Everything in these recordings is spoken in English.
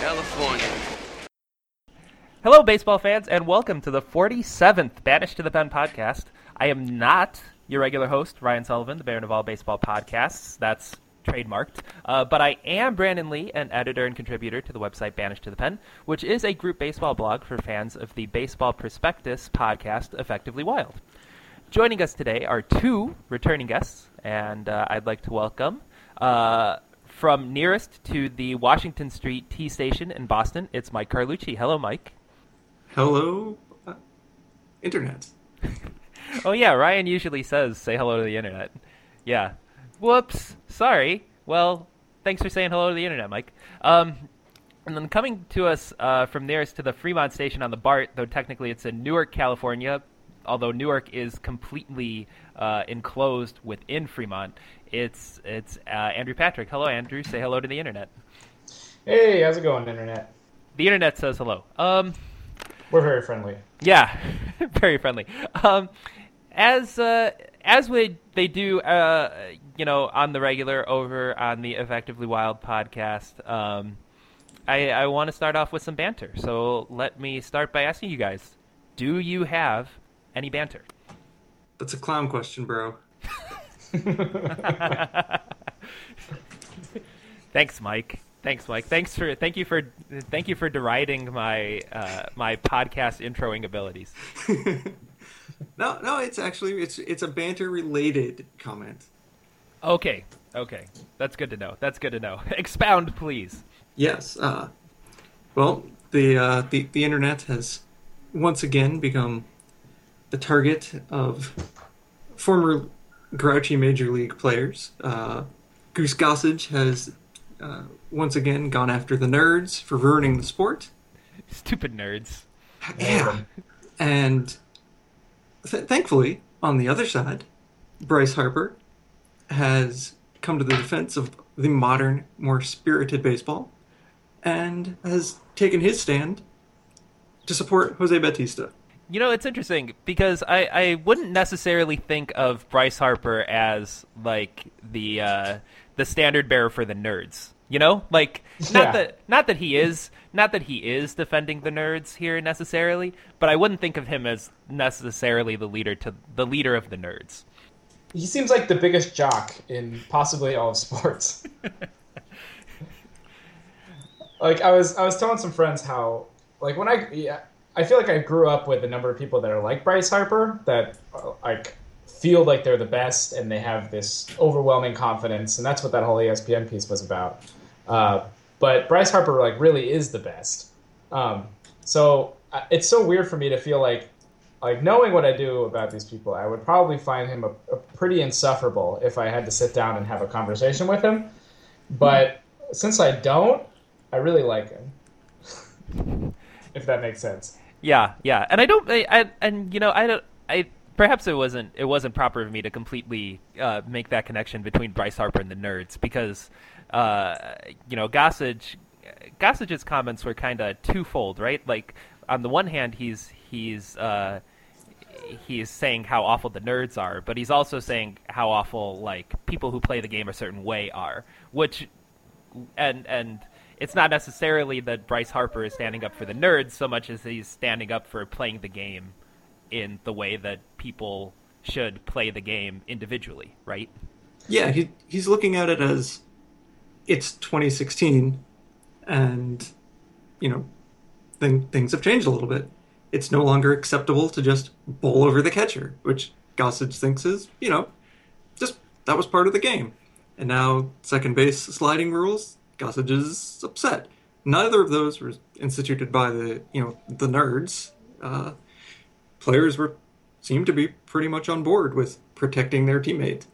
California. Hello, baseball fans, and welcome to the 47th Banished to the Pen podcast. I am not your regular host, Ryan Sullivan, the Baron of all baseball podcasts. That's trademarked. Uh, but I am Brandon Lee, an editor and contributor to the website Banished to the Pen, which is a group baseball blog for fans of the Baseball Prospectus podcast, Effectively Wild. Joining us today are two returning guests, and uh, I'd like to welcome. Uh, from nearest to the Washington Street T station in Boston, it's Mike Carlucci. Hello, Mike. Hello, uh, internet. oh yeah, Ryan usually says say hello to the internet. Yeah. Whoops. Sorry. Well, thanks for saying hello to the internet, Mike. Um, and then coming to us uh, from nearest to the Fremont station on the BART, though technically it's in Newark, California, although Newark is completely uh, enclosed within Fremont, it's it's uh, Andrew Patrick. Hello, Andrew. Say hello to the internet. Hey, how's it going, internet? The internet says hello. Um, we're very friendly. Yeah, very friendly. Um, as uh, as we they do, uh, you know, on the regular over on the Effectively Wild podcast. Um, I, I want to start off with some banter. So let me start by asking you guys: Do you have any banter? That's a clown question, bro. Thanks, Mike. Thanks, Mike. Thanks for thank you for thank you for deriding my uh, my podcast introing abilities. no, no, it's actually it's it's a banter related comment. Okay, okay, that's good to know. That's good to know. Expound, please. Yes. Uh, well, the uh, the the internet has once again become the target of former grouchy major league players. Uh, Goose Gossage has uh, once again gone after the nerds for ruining the sport. Stupid nerds. Yeah. And th- thankfully, on the other side, Bryce Harper has come to the defense of the modern, more spirited baseball and has taken his stand to support Jose Bautista. You know, it's interesting because I, I wouldn't necessarily think of Bryce Harper as like the uh, the standard bearer for the nerds. You know, like not yeah. that not that he is not that he is defending the nerds here necessarily, but I wouldn't think of him as necessarily the leader to the leader of the nerds. He seems like the biggest jock in possibly all of sports. like I was I was telling some friends how like when I yeah, I feel like I grew up with a number of people that are like Bryce Harper that like feel like they're the best and they have this overwhelming confidence, and that's what that whole ESPN piece was about. Uh, but Bryce Harper like really is the best. Um, so uh, it's so weird for me to feel like like knowing what I do about these people, I would probably find him a, a pretty insufferable if I had to sit down and have a conversation with him. But since I don't, I really like him. if that makes sense. Yeah, yeah, and I don't, I, I and you know, I don't, I perhaps it wasn't it wasn't proper of me to completely uh, make that connection between Bryce Harper and the nerds because, uh, you know, Gossage, Gossage's comments were kind of twofold, right? Like on the one hand, he's he's uh, he's saying how awful the nerds are, but he's also saying how awful like people who play the game a certain way are, which and and it's not necessarily that Bryce Harper is standing up for the nerds so much as he's standing up for playing the game in the way that people should play the game individually, right? Yeah, he, he's looking at it as it's 2016 and, you know, then things have changed a little bit. It's no longer acceptable to just bowl over the catcher, which Gossage thinks is, you know, just that was part of the game. And now second base sliding rules, Gossage is upset. Neither of those were instituted by the you know the nerds. Uh, players were seemed to be pretty much on board with protecting their teammate.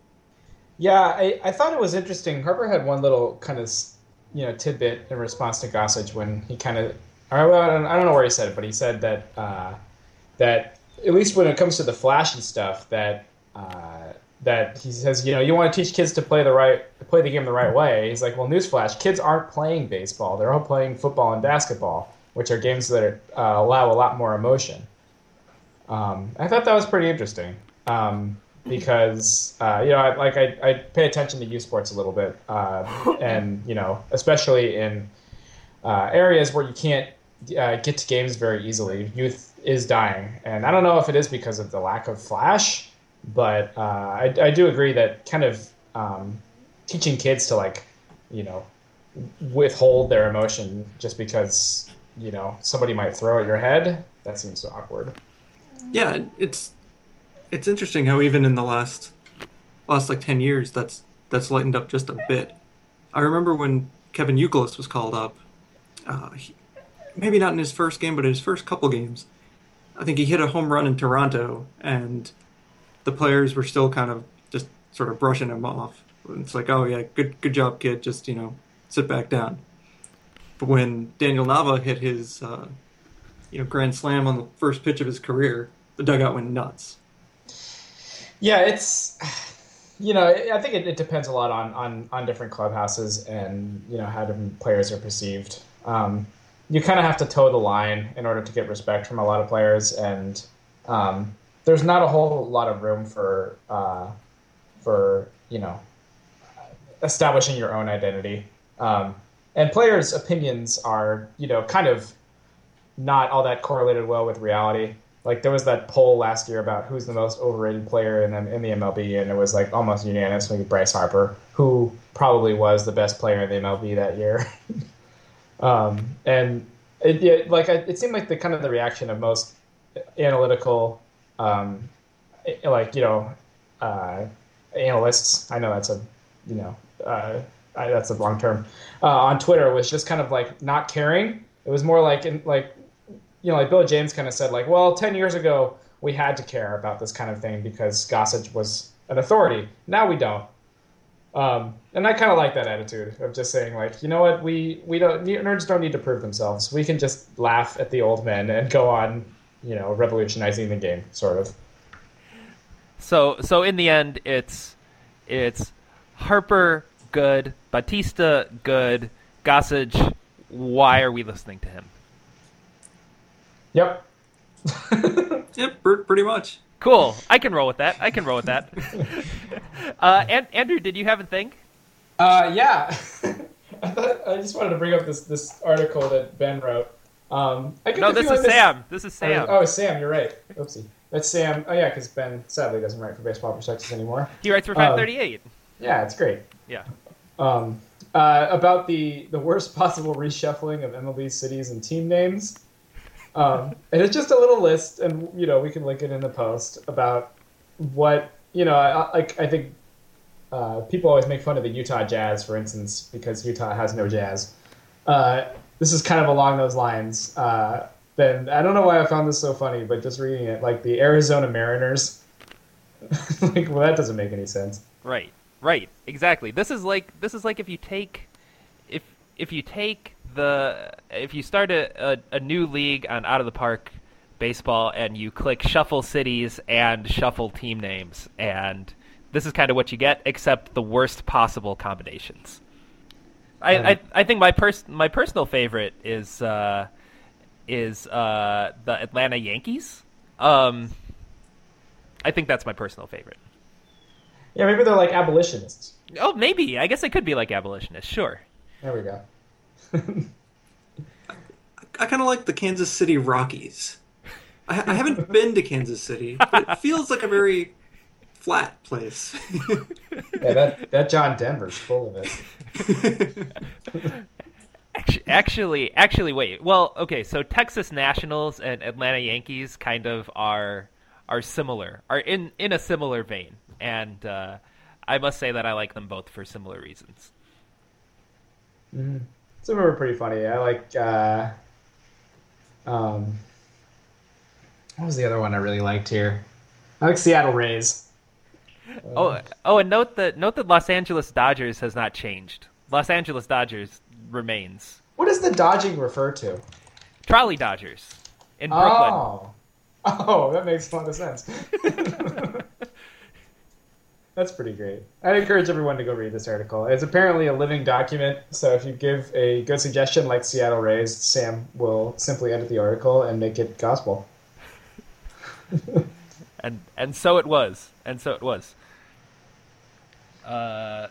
Yeah, I, I thought it was interesting. Harper had one little kind of you know tidbit in response to Gossage when he kind of I don't, I don't know where he said it, but he said that uh, that at least when it comes to the flashy stuff that uh, that he says, you know, you want to teach kids to play the right, play the game the right way. He's like, well, newsflash, kids aren't playing baseball; they're all playing football and basketball, which are games that are, uh, allow a lot more emotion. Um, I thought that was pretty interesting um, because uh, you know, I, like I, I pay attention to U Sports a little bit, uh, and you know, especially in uh, areas where you can't uh, get to games very easily. Youth is dying, and I don't know if it is because of the lack of flash, but uh, I, I do agree that kind of um, teaching kids to like, you know, withhold their emotion just because you know somebody might throw at your head that seems so awkward. Yeah, it's it's interesting how even in the last last like ten years, that's that's lightened up just a bit. I remember when Kevin Youkilis was called up. Uh, he, maybe not in his first game, but in his first couple games, I think he hit a home run in Toronto, and the players were still kind of just sort of brushing him off. It's like, oh yeah, good good job, kid. Just you know, sit back down. But when Daniel Nava hit his uh, you know grand slam on the first pitch of his career, the dugout went nuts. Yeah, it's you know I think it, it depends a lot on, on on different clubhouses and you know how different players are perceived. Um, you kind of have to toe the line in order to get respect from a lot of players, and um, there's not a whole lot of room for uh, for you know establishing your own identity. Um, and players' opinions are you know kind of not all that correlated well with reality. Like there was that poll last year about who's the most overrated player in the, in the MLB, and it was like almost unanimously Bryce Harper, who probably was the best player in the MLB that year. um, and it, it, like it seemed like the kind of the reaction of most analytical, um, like you know, uh, analysts. I know that's a you know uh, I, that's a wrong term uh, on Twitter was just kind of like not caring. It was more like in, like you know, like Bill James kind of said, like, well, 10 years ago, we had to care about this kind of thing because Gossage was an authority. Now we don't. Um, and I kind of like that attitude of just saying, like, you know what, we, we don't, nerds don't need to prove themselves. We can just laugh at the old men and go on, you know, revolutionizing the game, sort of. So, so in the end, it's, it's Harper good, Bautista good, Gossage. Why are we listening to him? Yep. yep, pretty much. Cool. I can roll with that. I can roll with that. uh, and, Andrew, did you have a thing? Uh, yeah. I thought I just wanted to bring up this this article that Ben wrote. Um, I no, this is this... Sam. This is Sam. Oh, Sam, you're right. Oopsie. That's Sam. Oh yeah, because Ben sadly doesn't write for Baseball Prospectus anymore. He writes for 538. Um, yeah, it's great. Yeah. Um, uh, about the the worst possible reshuffling of MLB cities and team names. Um, and it's just a little list, and you know we can link it in the post about what you know. I, like I think uh, people always make fun of the Utah Jazz, for instance, because Utah has no jazz. Uh, this is kind of along those lines. Uh, then I don't know why I found this so funny, but just reading it, like the Arizona Mariners, like well, that doesn't make any sense. Right, right, exactly. This is like this is like if you take if if you take the if you start a, a, a new league on Out of the Park baseball and you click shuffle cities and shuffle team names and this is kind of what you get except the worst possible combinations. I, I, I think my pers- my personal favorite is uh, is uh, the Atlanta Yankees. Um, I think that's my personal favorite. Yeah, maybe they're like abolitionists. Oh, maybe. I guess it could be like abolitionists. Sure. There we go. I kind of like the Kansas City Rockies. I, I haven't been to Kansas City, but it feels like a very flat place. yeah, that that John Denver's full of it. Actually, actually, wait. Well, okay. So Texas Nationals and Atlanta Yankees kind of are are similar, are in in a similar vein, and uh, I must say that I like them both for similar reasons. Mm. Some of them are pretty funny. I like. Uh, um, what was the other one I really liked here? I like Seattle Rays. Oh, oh, and note that note that Los Angeles Dodgers has not changed. Los Angeles Dodgers remains. What does the dodging refer to? Trolley Dodgers in Brooklyn. Oh, oh, that makes a lot of sense. That's pretty great. I encourage everyone to go read this article. It's apparently a living document, so if you give a good suggestion like Seattle Rays, Sam will simply edit the article and make it gospel. and and so it was. And so it was. Uh,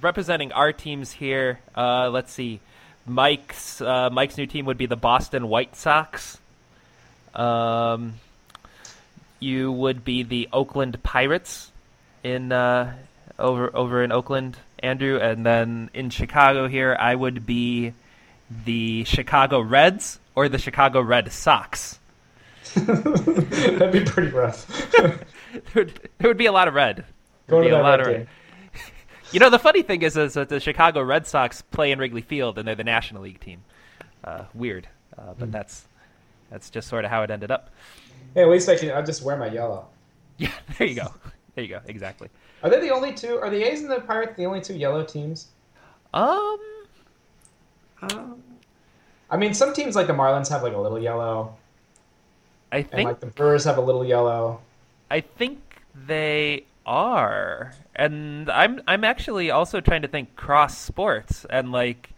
representing our teams here, uh, let's see. Mike's uh, Mike's new team would be the Boston White Sox. Um, you would be the Oakland Pirates in uh, over over in Oakland, Andrew, and then in Chicago here, I would be the Chicago Reds or the Chicago Red Sox. That'd be pretty rough. there, would, there would be a lot of red. Be to a that red red. You know, the funny thing is, is that the Chicago Red Sox play in Wrigley Field, and they're the National League team. Uh, weird, uh, but that's that's just sort of how it ended up. Hey, at least I can. I'll just wear my yellow. Yeah, there you go. There you go. Exactly. Are they the only two? Are the A's and the Pirates the only two yellow teams? Um, Uh, I mean, some teams like the Marlins have like a little yellow, I think and like the Brewers have a little yellow. I think they are, and I'm I'm actually also trying to think cross sports and like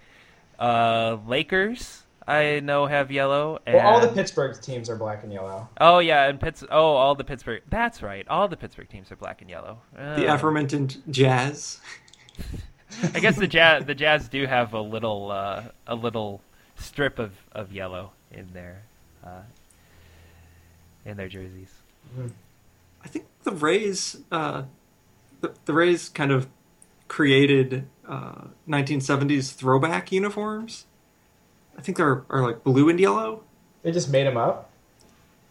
uh Lakers. I know have yellow. And, Well, all the Pittsburgh teams are black and yellow. Oh yeah, and Pitts. Oh, all the Pittsburgh. That's right. All the Pittsburgh teams are black and yellow. the Oh. aforementioned Jazz. I guess the jazz. The Jazz do have a little uh, a little strip of, of yellow in their uh, in their jerseys. I think the Rays, uh, the, the Rays kind of created uh, 1970s throwback uniforms. I think they're are like blue and yellow. They just made them up.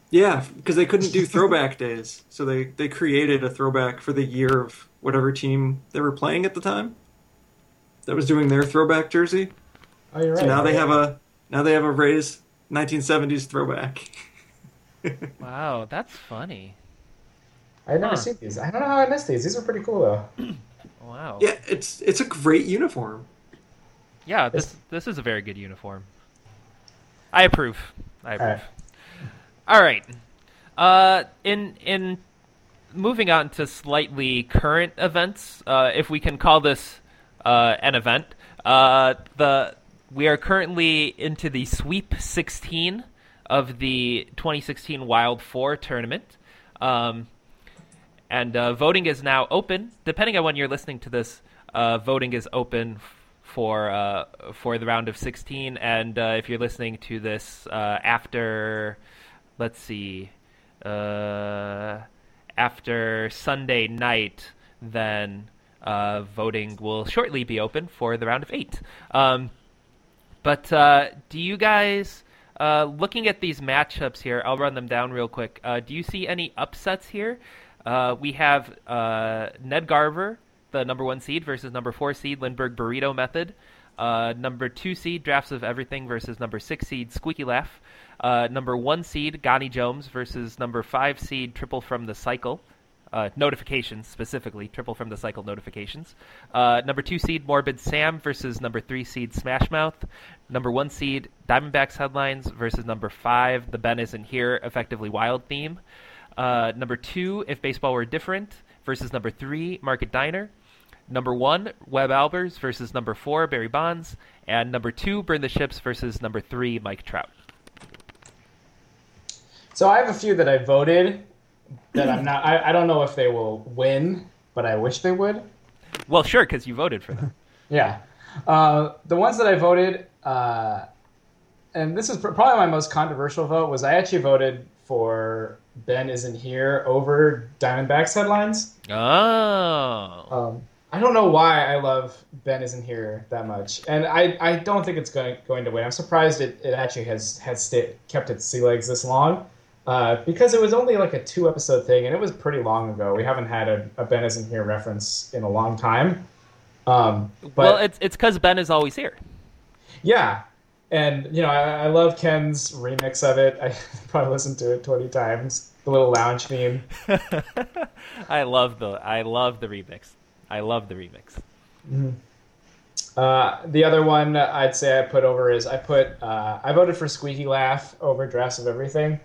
Yeah, because they couldn't do throwback days, so they they created a throwback for the year of whatever team they were playing at the time. That was doing their throwback jersey. Oh, you're right. So now they have a now they have a Rays 1970s throwback. Wow, that's funny. I've never Huh. seen these. I don't know how I missed these. These are pretty cool though. Wow. yeah, it's it's a great uniform. Yeah, this this is a very good uniform. I approve. I All right. approve. All right. Uh, in in moving on to slightly current events, uh, if we can call this uh, an event, uh, the we are currently into the Sweep 16 of the 2016 Wild Four tournament. Um, and uh, voting is now open. Depending on when you're listening to this, uh, voting is open for uh, for the round of 16. And uh, if you're listening to this uh, after, let's see, uh, after Sunday night, then voting will shortly be open for the round of eight. Um, but do you guys, looking at these matchups here, I'll run them down real quick. Do you see any upsets here? Uh, we have uh, Ned Garver, the number one seed, versus number four seed Lindbergh Burrito Method. Uh, number two seed Drafts of Everything versus number six seed Squeaky Laugh. Uh, number one seed Gani Jones versus number five seed Triple from the Cycle. Uh, notifications specifically, triple from the cycle notifications. Uh, number two seed Morbid Sam versus number three seed Smash Mouth. Number one seed Diamondbacks headlines versus number five The Ben Isn't Here, effectively wild theme. Uh, number two If Baseball Were Different versus number three Market Diner. Number one Webb Albers versus number four Barry Bonds. And number two Burn the Ships versus number three Mike Trout. So I have a few that I voted that I'm not. I, I don't know if they will win, but I wish they would. Well, sure, because you voted for them. Yeah. Uh, the ones that I voted, uh, and this is probably my most controversial vote, was I actually voted for Ben Isn't Here over Diamondbacks headlines. Oh. Um, I don't know why I love Ben Isn't Here that much, and I, I don't think it's going going to win. I'm surprised it, it actually has has sta kept its sea legs this long, uh, because it was only like a two episode thing, and it was pretty long ago. We haven't had a, a Ben Isn't Here reference in a long time. Um, but well, it's it's because Ben is always here. yeah, and you know I, I love Ken's remix of it. I probably listened to it twenty times. The little lounge theme. I love the I love the remix. I love the remix. Uh, the other one I'd say I put over is I put uh, I voted for Squeaky Laugh over Drafts of Everything,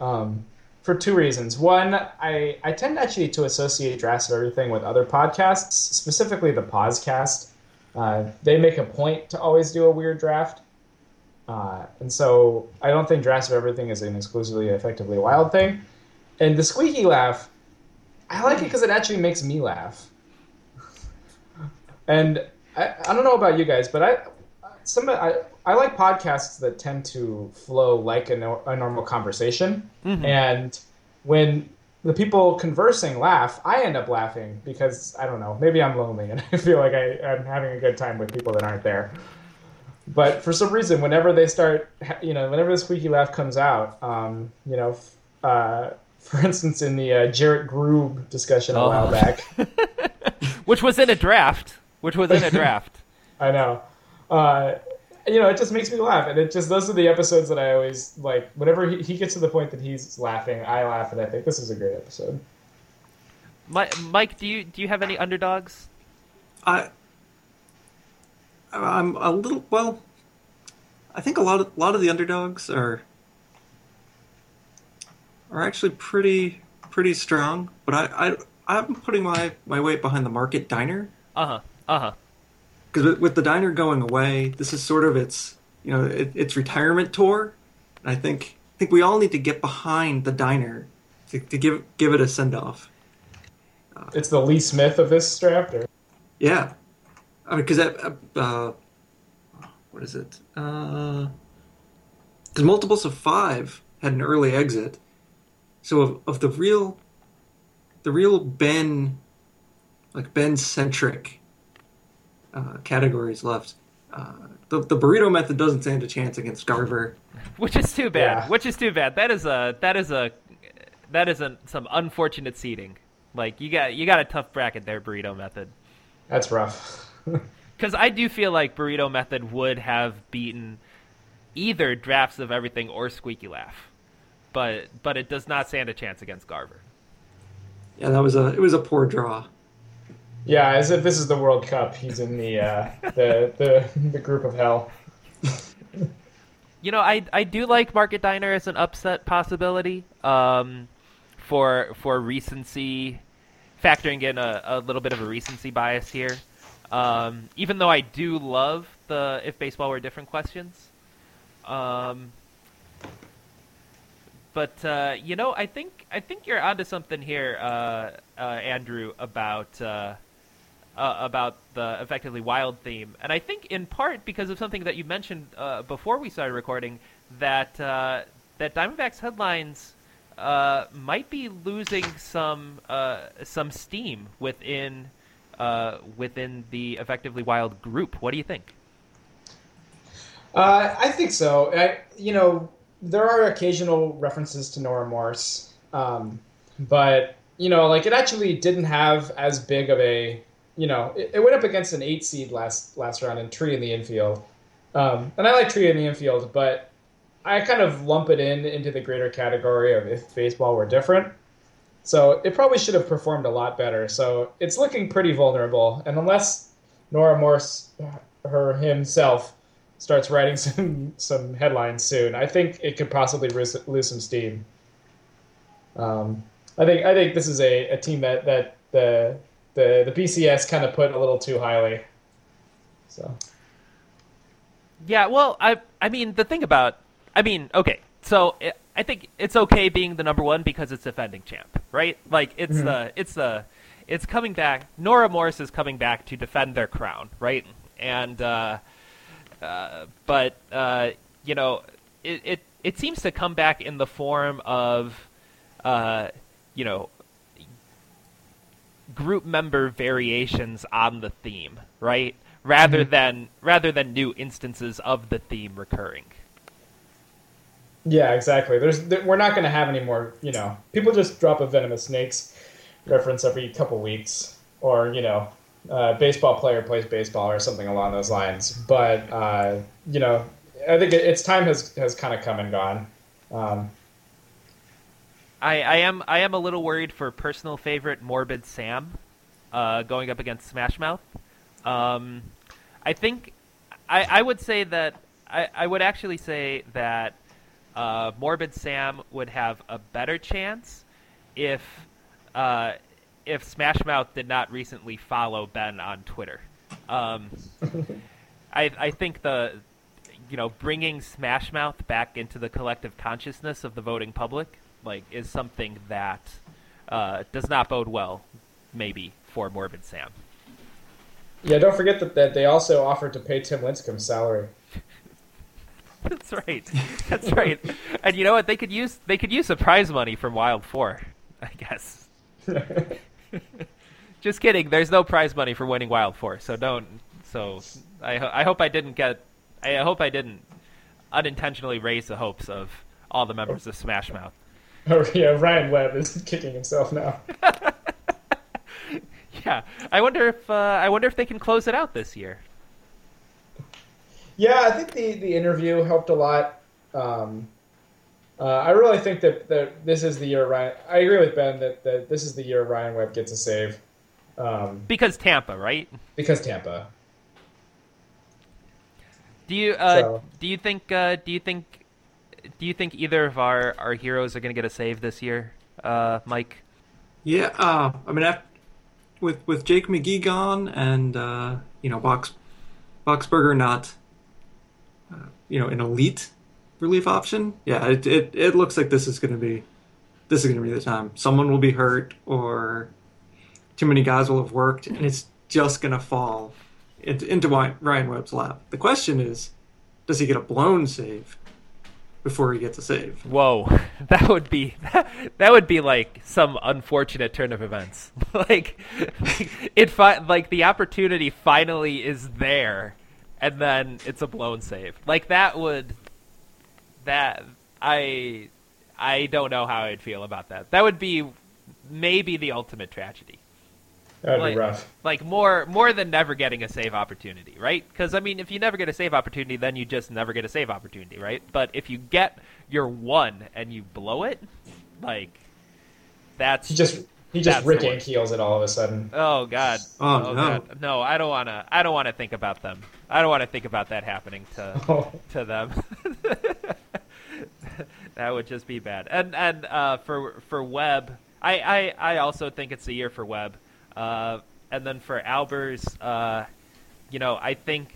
um, for two reasons. One, I I tend actually to associate Drafts of Everything with other podcasts, specifically the Poscast. Uh, they make a point to always do a weird draft, uh, and so I don't think Drafts of Everything is an exclusively effectively wild thing. And the Squeaky Laugh, I like it because it actually makes me laugh. And I, I don't know about you guys, but I some I, I like podcasts that tend to flow like a, no, a normal conversation, Mhm. and when the people conversing laugh, I end up laughing because I don't know, maybe I'm lonely and I feel like I, I'm having a good time with people that aren't there. But for some reason, whenever they start, you know, whenever the squeaky laugh comes out, um, you know, f- uh, for instance, in the uh, Jarrett Grube discussion a Oh. while back. which was in a draft. Which was in a draft. I know. Uh, you know, it just makes me laugh, and it just those are the episodes that I always like. Whenever he, he gets to the point that he's laughing, I laugh, and I think this is a great episode. Mi- Mike, do you do you have any underdogs? I I'm a little well. I think a lot of a lot of the underdogs are are actually pretty pretty strong, but I I I'm putting my my weight behind the Market Diner Uh huh. Uh huh. because with, with the diner going away, this is sort of its you know it, its retirement tour, and I think I think we all need to get behind the diner to, to give give it a send off. It's the Lee Smith of this draft. Or... Yeah, I mean, because that uh, what is it? Because multiples of five had an early exit, so of, of the real, the real Ben, like Ben centric uh, categories left. Uh, the, the burrito method doesn't stand a chance against Garver. Which is too bad. Yeah. Which is too bad. That is a that is a that is a, some unfortunate seating. Like you got you got a tough bracket there, burrito method. That's rough. Because I do feel like burrito method would have beaten either drafts of everything or squeaky laugh, but but it does not stand a chance against Garver. Yeah, that was a it was a poor draw. yeah, as if this is the World Cup. He's in the uh, the the the group of hell. You know, I I do like Market Diner as an upset possibility. Um, for for recency, factoring in a, a little bit of a recency bias here. Um, even though I do love the if baseball were different questions. Um, but uh, you know, I think I think you're onto something here, uh, uh, Andrew, about uh, uh, about the effectively wild theme, and I think in part because of something that you mentioned uh, before we started recording, that that Diamondbacks headlines might be losing some some steam within uh, within the effectively wild group. What do you think? Uh, I think so. I, you know, there are occasional references to Nora Morse, um, but you know, like it actually didn't have as big of a, you know, it, it went up against an eight seed last last round and Tree in the infield, um, and I like Tree in the infield, but I kind of lump it in into the greater category of if baseball were different. So it probably should have performed a lot better. So it's looking pretty vulnerable, and unless Nora Morse, her himself, starts writing some some headlines soon, I think it could possibly lose, some steam. Um, I think I think this is a, a team that, that the the the BCS kind of put a little too highly. So Yeah, well, I I mean the thing about I mean, okay, so i I think it's okay being the number one because it's defending champ, right? Like it's Mhm. the it's the it's coming back. Nora Morris is coming back to defend their crown, right? And uh, uh, but uh, you know, it, it it seems to come back in the form of uh, you know group member variations on the theme, right? Rather Mhm. than rather than new instances of the theme recurring. Yeah, exactly. There's there, we're not going to have any more. You know, people just drop a venomous snakes reference every couple weeks, or you know, uh, baseball player plays baseball or something along those lines. But uh, you know, I think it, its time has has kind of come and gone. Um, I, I am I am a little worried for personal favorite Morbid Sam, uh, going up against Smash Mouth. Um, I think I, I would say that I, I would actually say that uh, Morbid Sam would have a better chance if uh, if Smash Mouth did not recently follow Ben on Twitter. Um, I I think the you know bringing Smash Mouth back into the collective consciousness of the voting public like is something that uh, does not bode well maybe for Morbid Sam. Yeah, don't forget that, that they also offered to pay Tim Lincecum's salary. That's right. That's right. And you know what? They could use they could use the prize money from Wild Four, I guess. Just kidding. There's no prize money for winning Wild Four, so don't. So I ho- I hope I didn't get. I hope I didn't unintentionally raise the hopes of all the members of Smash Mouth. Oh yeah, Ryan Webb is kicking himself now. Yeah, I wonder if uh, I wonder if they can close it out this year. Yeah, I think the, the interview helped a lot. Um, uh, I really think that, that this is the year Ryan. I agree with Ben that, that this is the year Ryan Webb gets a save. Um, Because Tampa, right? because Tampa. Do you uh, So- do you think uh, do you think do you think either of our, our heroes are going to get a save this year, uh, Mike? Yeah, uh, I mean, af with with Jake McGee gone and uh, you know Box Boxberger not, you know, an elite relief option. Yeah, it it, it looks like this is going to be this is going to be the time. Someone will be hurt, or too many guys will have worked, and it's just going to fall into, Ryan Webb's lap. The question is, does he get a blown save before he gets a save? Whoa, that would be that would be like some unfortunate turn of events. like it fi- like the opportunity finally is there, and then it's a blown save. Like that would that I I don't know how I'd feel about that. That would be maybe the ultimate tragedy. That would like, be rough. Like more more than never getting a save opportunity, right? Because I mean, if you never get a save opportunity, then you just never get a save opportunity, right? But if you get your one and you blow it, like that's He just he just the Rick worst. Ankiels it all of a sudden. oh god, Oh, oh no. god. no, I don't want to. I don't want to think about them. I don't want to think about that happening to Oh, to them. that would just be bad. And and uh, for for Webb, I, I I also think it's the year for Webb. Uh, and then for Albers, uh, you know, I think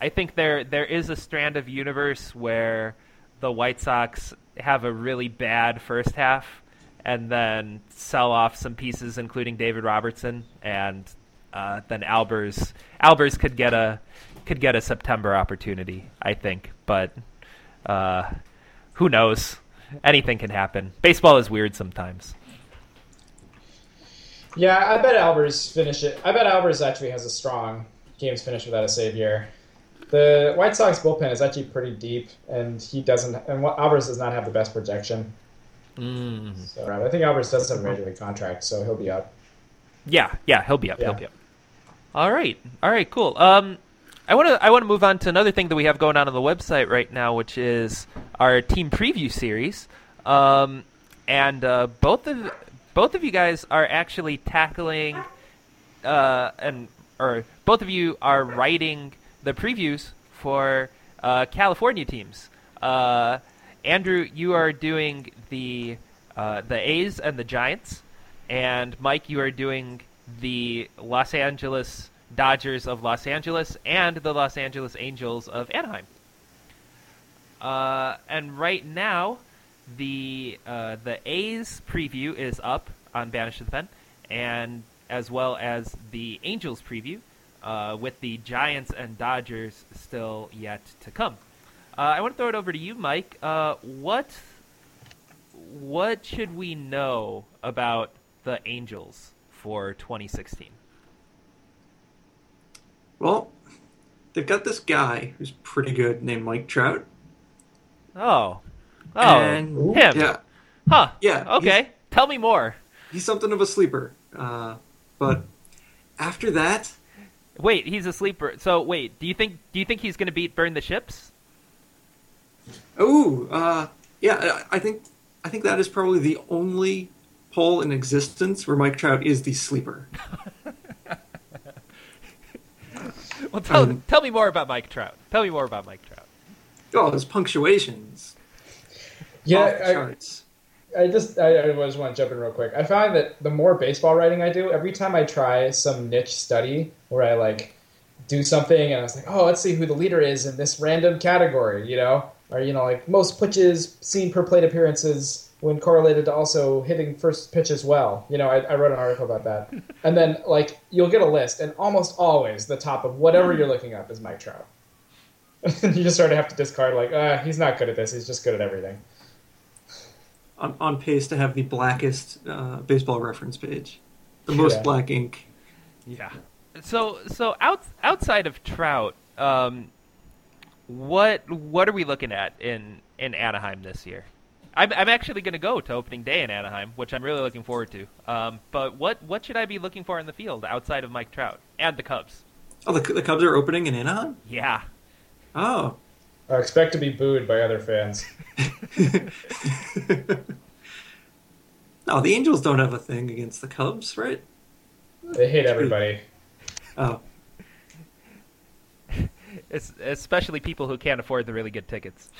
I think there there is a strand of universe where the White Sox have a really bad first half and then sell off some pieces, including David Robertson, and uh, then Albers Albers could get a could get a September opportunity, I think, but uh, who knows? Anything can happen. Baseball is weird sometimes. yeah, I bet Albers finish it. I bet Albers actually has a strong games finish without a save here. The White Sox bullpen is actually pretty deep, and he doesn't. And what- Albers does not have the best projection. Mm. So I think Albers does have a major league contract, so he'll be up. Yeah, yeah, he'll be up. He'll be up. All right, all right, cool. Um, I want to I want to move on to another thing that we have going on on the website right now, which is our team preview series. Um, and uh, both of both of you guys are actually tackling, uh, and or both of you are writing the previews for uh, California teams. Uh, Andrew, you are doing the uh, the A's and the Giants, and Mike, you are doing the Los Angeles Dodgers of Los Angeles and the Los Angeles Angels of Anaheim. Uh, and right now, the uh, the A's preview is up on Banished to the Pen, and as well as the Angels preview, uh, with the Giants and Dodgers still yet to come. Uh, I want to throw it over to you, Mike. Uh, what what should we know about the Angels for 2016? Well, they've got this guy who's pretty good named Mike Trout. Oh, oh, And- him? Yeah, Huh? yeah. Okay, tell me more. He's, something of a sleeper. Uh, but after that, Wait, he's a sleeper. So wait, do you think do you think he's going to beat Burn the Ships? oh, uh, yeah, I I think I think that is probably the only poll in existence where Mike Trout is the sleeper. Well, tell Um, tell me more about Mike Trout. Tell me more about Mike Trout. Oh, his punctuations. Yeah. I, I just I, I just want to jump in real quick. I find that the more baseball writing I do, every time I try some niche study where I like do something and I was like, oh, let's see who the leader is in this random category, you know, or you know, like most pitches seen per plate appearances when correlated to also hitting first pitch as well. You know, I, I wrote an article about that. and then like you'll get a list, and almost always the top of whatever you're looking up is Mike Trout. And you just sort of have to discard like, ah, he's not good at this. He's just good at everything. On, on pace to have the blackest uh, baseball reference page, the most Yeah. black ink. Yeah. So so out, outside of Trout, um, what what are we looking at in in Anaheim this year? I'm I'm actually going to go to opening day in Anaheim, which I'm really looking forward to. Um, but what what should I be looking for in the field outside of Mike Trout and the Cubs? Oh, the, the Cubs are opening in Anaheim. Yeah. Oh, I expect to be booed by other fans. no, the Angels don't have a thing against the Cubs, right? They hate everybody. Oh, It's, especially people who can't afford the really good tickets.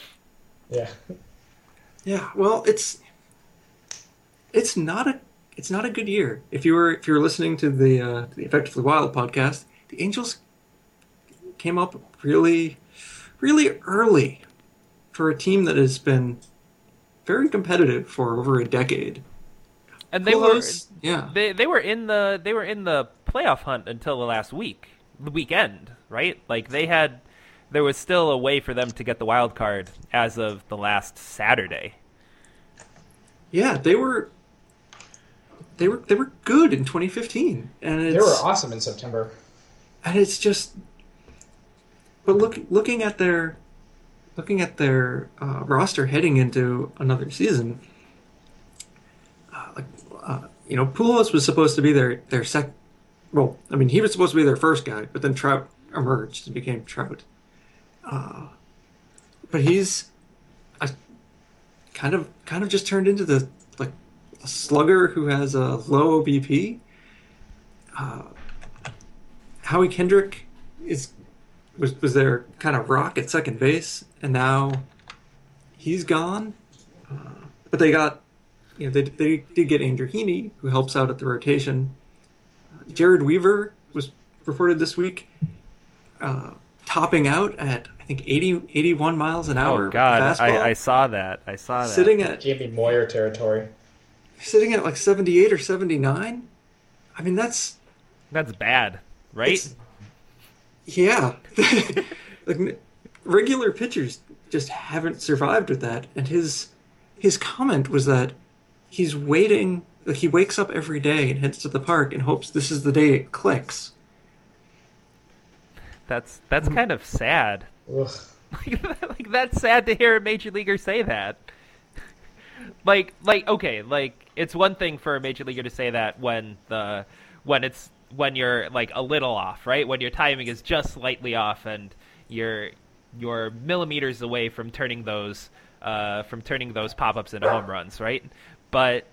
Yeah. Yeah. Well, it's it's not a it's not a good year. If you were if you were listening to the uh, the Effectively Wild podcast, the Angels came up really really early for a team that has been very competitive for over a decade. And they Pujols, were yeah. they they were in the they were in the playoff hunt until the last week, the weekend, right? Like they had there was still a way for them to get the wild card as of the last Saturday. Yeah, they were they were they were good in 2015, and it's, They were awesome in September. and it's just. But look, looking at their, looking at their uh, roster heading into another season, uh, like uh, you know, Pujols was supposed to be their their sec. Well, I mean, he was supposed to be their first guy, but then Trout emerged and became Trout. Uh, but he's, I, kind of kind of just turned into the like a slugger who has a low OBP. Uh, Howie Kendrick is was was their kind of rock at second base, and now he's gone. Uh, but they got, you know, they they did get Andrew Heaney, who helps out at the rotation. Uh, Jered Weaver was reported this week, uh, topping out at I think 80, 81 miles an hour. Oh God, I, I saw that. I saw that. sitting at Jamie Moyer territory. sitting at like seventy eight or seventy nine. I mean, that's That's bad, right? Yeah. like regular pitchers just haven't survived with that. And his his comment was that he's waiting like he wakes up every day and heads to the park and hopes this is the day it clicks. That's that's kind of sad. Like that's sad to hear a major leaguer say that. Like like okay, like it's one thing for a major leaguer to say that when the when it's when you're like a little off, right? When your timing is just slightly off and you're you're millimeters away from turning those uh, from turning those pop-ups into home runs, right? But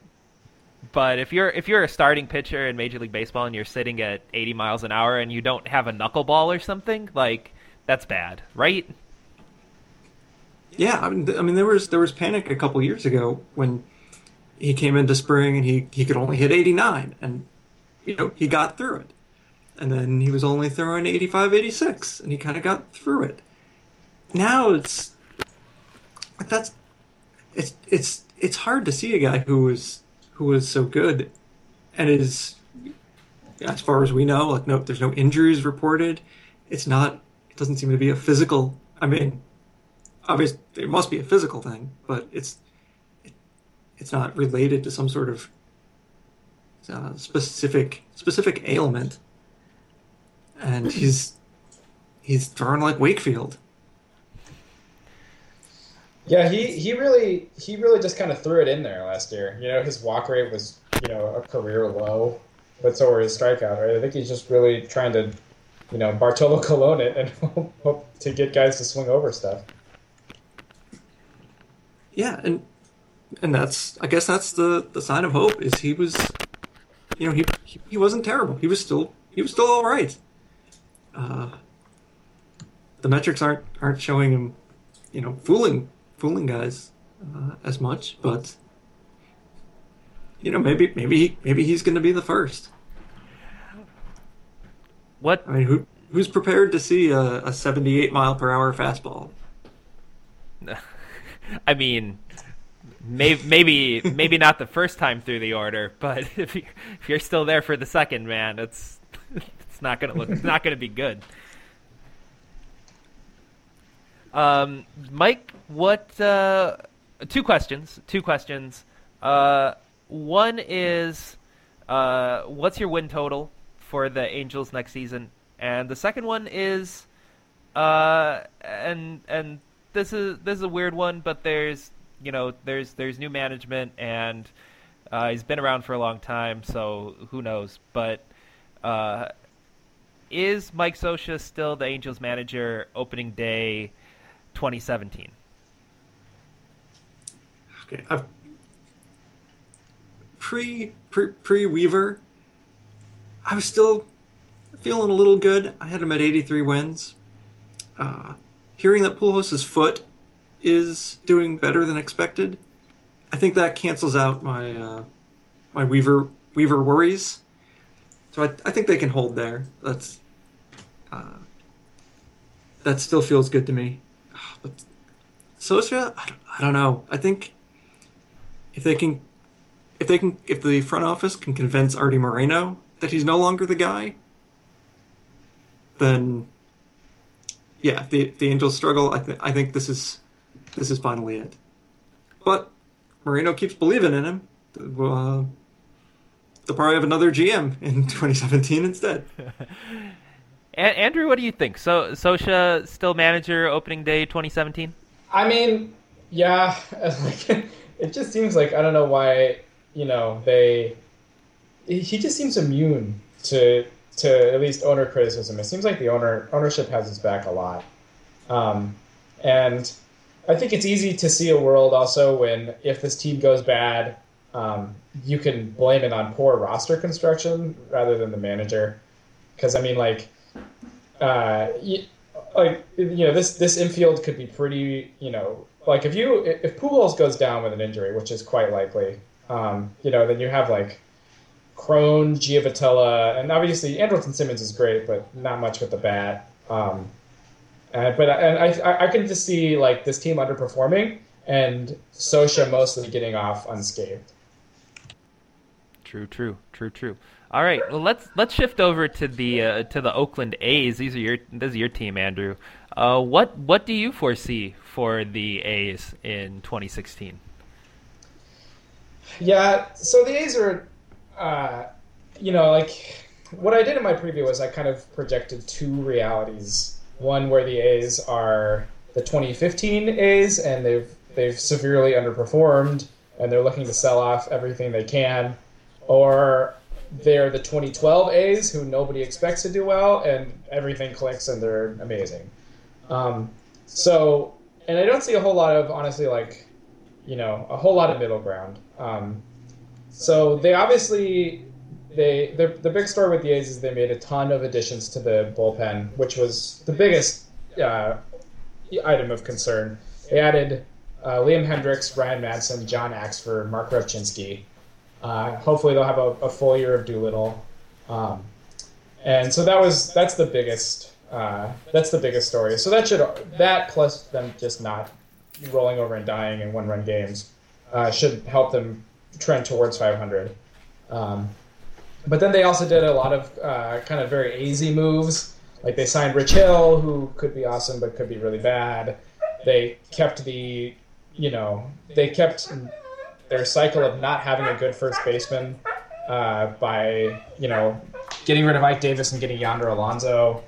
but if you're if you're a starting pitcher in Major League Baseball and you're sitting at 80 miles an hour and you don't have a knuckleball or something, like that's bad, right? Yeah, I mean, I mean, there was there was panic a couple years ago when he came into spring and he he could only hit 89, and you know he got through it, and then he was only throwing 85, 86, and he kind of got through it. Now it's that's it's it's it's hard to see a guy who was who was so good, and is as far as we know, like no, there's no injuries reported. It's not. Doesn't seem to be a physical. I mean, obviously it must be a physical thing, but it's it, it's not related to some sort of uh, specific specific ailment. And he's he's thrown like Wakefield. Yeah, he, he really he really just kind of threw it in there last year. You know, his walk rate was you know a career low, but so were his strikeout rate. I think he's just really trying to, you know, Bartolo Colon it and hope, to get guys to swing over stuff. Yeah, and and that's I guess that's the the sign of hope is he was, you know, he he, wasn't terrible. He was still he was still all right. Uh, the metrics aren't aren't showing him, you know, fooling fooling guys uh, as much, but you know, maybe maybe maybe he's going to be the first. What I mean, who who's prepared to see a, a 78 mile per hour fastball? I mean, maybe maybe maybe not the first time through the order, but if you're, if you're still there for the second, man, it's it's not gonna look it's not gonna be good. Um, Mike, what? Uh, two questions. Two questions. Uh, one is, uh, what's your win total for the Angels next season? And the second one is, uh, and and this is this is a weird one, but there's you know there's there's new management and uh, he's been around for a long time, so who knows? But uh, is Mike Scioscia still the Angels manager opening day 2017? Okay, I've pre pre pre Weaver. I was still feeling a little good. I had him at 83 wins. Uh, hearing that Pujols' foot is doing better than expected, I think that cancels out my uh, my Weaver Weaver worries. So I, I think they can hold there. That's uh, that still feels good to me. But Scioscia, I don't, I don't know. I think if they can, if they can, if the front office can convince Artie Moreno that he's no longer the guy, then yeah, the the Angels struggle, I, th- I think this is this is finally it. But Moreno keeps believing in him. Uh, they'll probably have another GM in 2017 instead. Andrew, what do you think? So Scioscia still manager opening day 2017? I mean, yeah, like, it just seems like I don't know why you know they. He just seems immune to to at least owner criticism. It seems like the owner ownership has his back a lot, um, and I think it's easy to see a world also when if this team goes bad, um, you can blame it on poor roster construction rather than the manager. Because I mean, like, uh, you, like you know, this this infield could be pretty. You know, like if you if Pujols goes down with an injury, which is quite likely, um, you know, then you have like Cron, Giavotella, and obviously Andrelton Simmons is great, but not much with the bat. Um, uh, but and I, I can just see like this team underperforming and Scioscia mostly getting off unscathed. True, true, true, true. All right, well let's let's shift over to the uh, to the Oakland A's. These are your this is your team, Andrew. Uh, what what do you foresee for the A's in 2016? Yeah, so the A's are, uh, you know, like what I did in my preview was I kind of projected two realities. One where the A's are the 2015 A's and they've they've severely underperformed and they're looking to sell off everything they can, or they're the 2012 A's who nobody expects to do well and everything clicks and they're amazing. Um, so, and I don't see a whole lot of honestly like, you know, a whole lot of middle ground. Um, so they obviously they the, the big story with the A's is they made a ton of additions to the bullpen, which was the biggest uh, item of concern. They added uh, Liam Hendriks, Ryan Madson, John Axford, Marc Rzepczynski. Uh, hopefully they'll have a, a, full year of Doolittle. Um, and so that was that's the biggest uh, that's the biggest story. So that should that plus them just not rolling over and dying in one run games uh, should help them trend towards 500. Um, but then they also did a lot of uh, kind of very easy moves. Like they signed Rich Hill, who could be awesome but could be really bad. They kept the, you know, they kept their cycle of not having a good first baseman uh, by, you know, getting rid of Ike Davis and getting Yonder Alonso.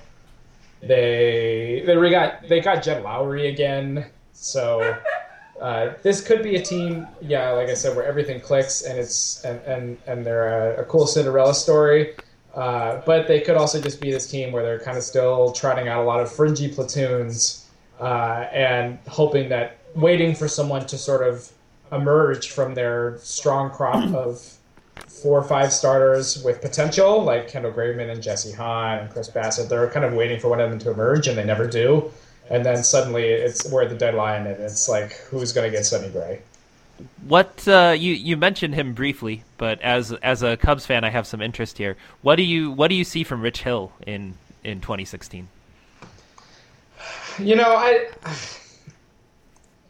They they got they got Jed Lowrie again, so uh, this could be a team, yeah, like I said, where everything clicks and it's and and, and they're a, a cool Cinderella story. Uh, but they could also just be this team where they're kind of still trotting out a lot of fringy platoons uh, and hoping that waiting for someone to sort of emerge from their strong crop of four or five starters with potential, like Kendall Graveman and Jesse Hahn and Chris Bassitt. They're kind of waiting for one of them to emerge, and they never do. And then suddenly, it's we're at the deadline, and it's like, who's going to get Sonny Gray? What uh, you you mentioned him briefly, but as as a Cubs fan, I have some interest here. What do you what do you see from Rich Hill in in 2016? You know, I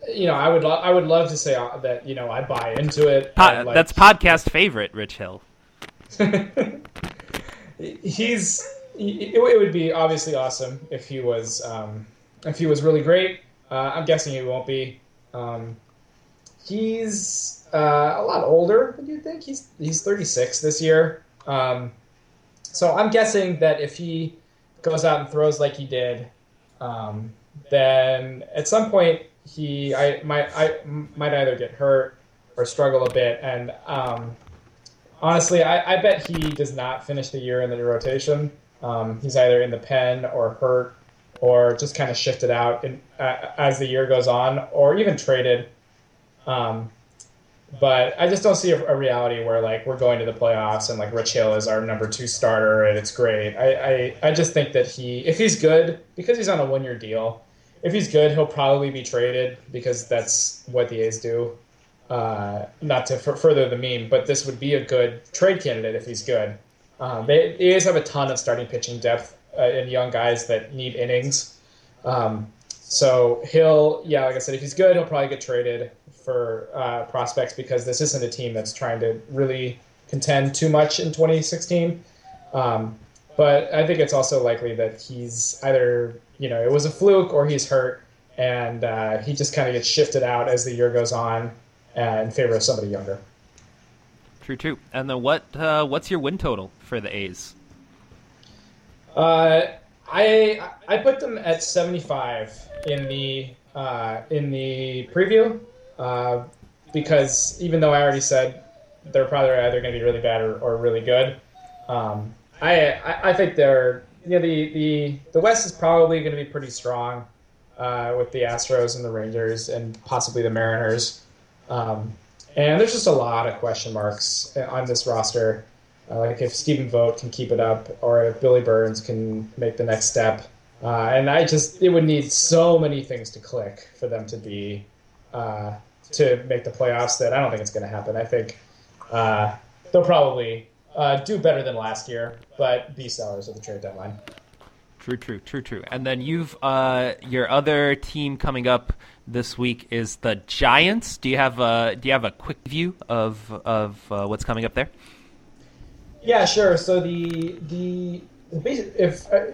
you know, I would lo- I would love to say uh, that you know I buy into it. Po- like, that's podcast favorite, Rich Hill. he's it, it would be obviously awesome if he was um, if he was really great. Uh, I'm guessing he won't be. Um, he's uh, a lot older than you think. He's he's 36 this year. Um, so I'm guessing that if he goes out and throws like he did, um, then at some point he I might I might either get hurt or struggle a bit. And um, honestly, I, I bet he does not finish the year in the rotation. Um, he's either in the pen or hurt or just kind of shifted out in, uh, as the year goes on, or even traded. Um, but I just don't see a, a, reality where like we're going to the playoffs and like Rich Hill is our number two starter and it's great. I, I, I just think that he, if he's good, because he's on a one year deal, if he's good, he'll probably be traded because that's what the A's do. Uh, not to f- further the meme, but this would be a good trade candidate if he's good. Um, they, the A's have a ton of starting pitching depth uh, and young guys that need innings. Um, so he'll, yeah, like I said, if he's good, he'll probably get traded for uh, prospects because this isn't a team that's trying to really contend too much in 2016. Um, but I think it's also likely that he's either, you know, it was a fluke or he's hurt, and uh, he just kind of gets shifted out as the year goes on in favor of somebody younger. True, true. And then what? Uh, what's your win total for the A's? Uh, I I put them at 75 in the uh, in the preview uh, because even though I already said they're probably either going to be really bad or, or really good, um, I, I, I think they're you know the the the West is probably going to be pretty strong uh, with the Astros and the Rangers and possibly the Mariners. Um, and there's just a lot of question marks on this roster. Uh, like if Stephen Vogt can keep it up, or if Billy Burns can make the next step. Uh, and I just it would need so many things to click for them to be uh, to make the playoffs that I don't think it's going to happen. I think uh, they'll probably uh, do better than last year, but be sellers at the trade deadline. True, true, true, true. And then you've uh, your other team coming up this week is the Giants. Do you have a Do you have a quick view of of what's coming up there? Yeah, sure. So the the, the base, if uh,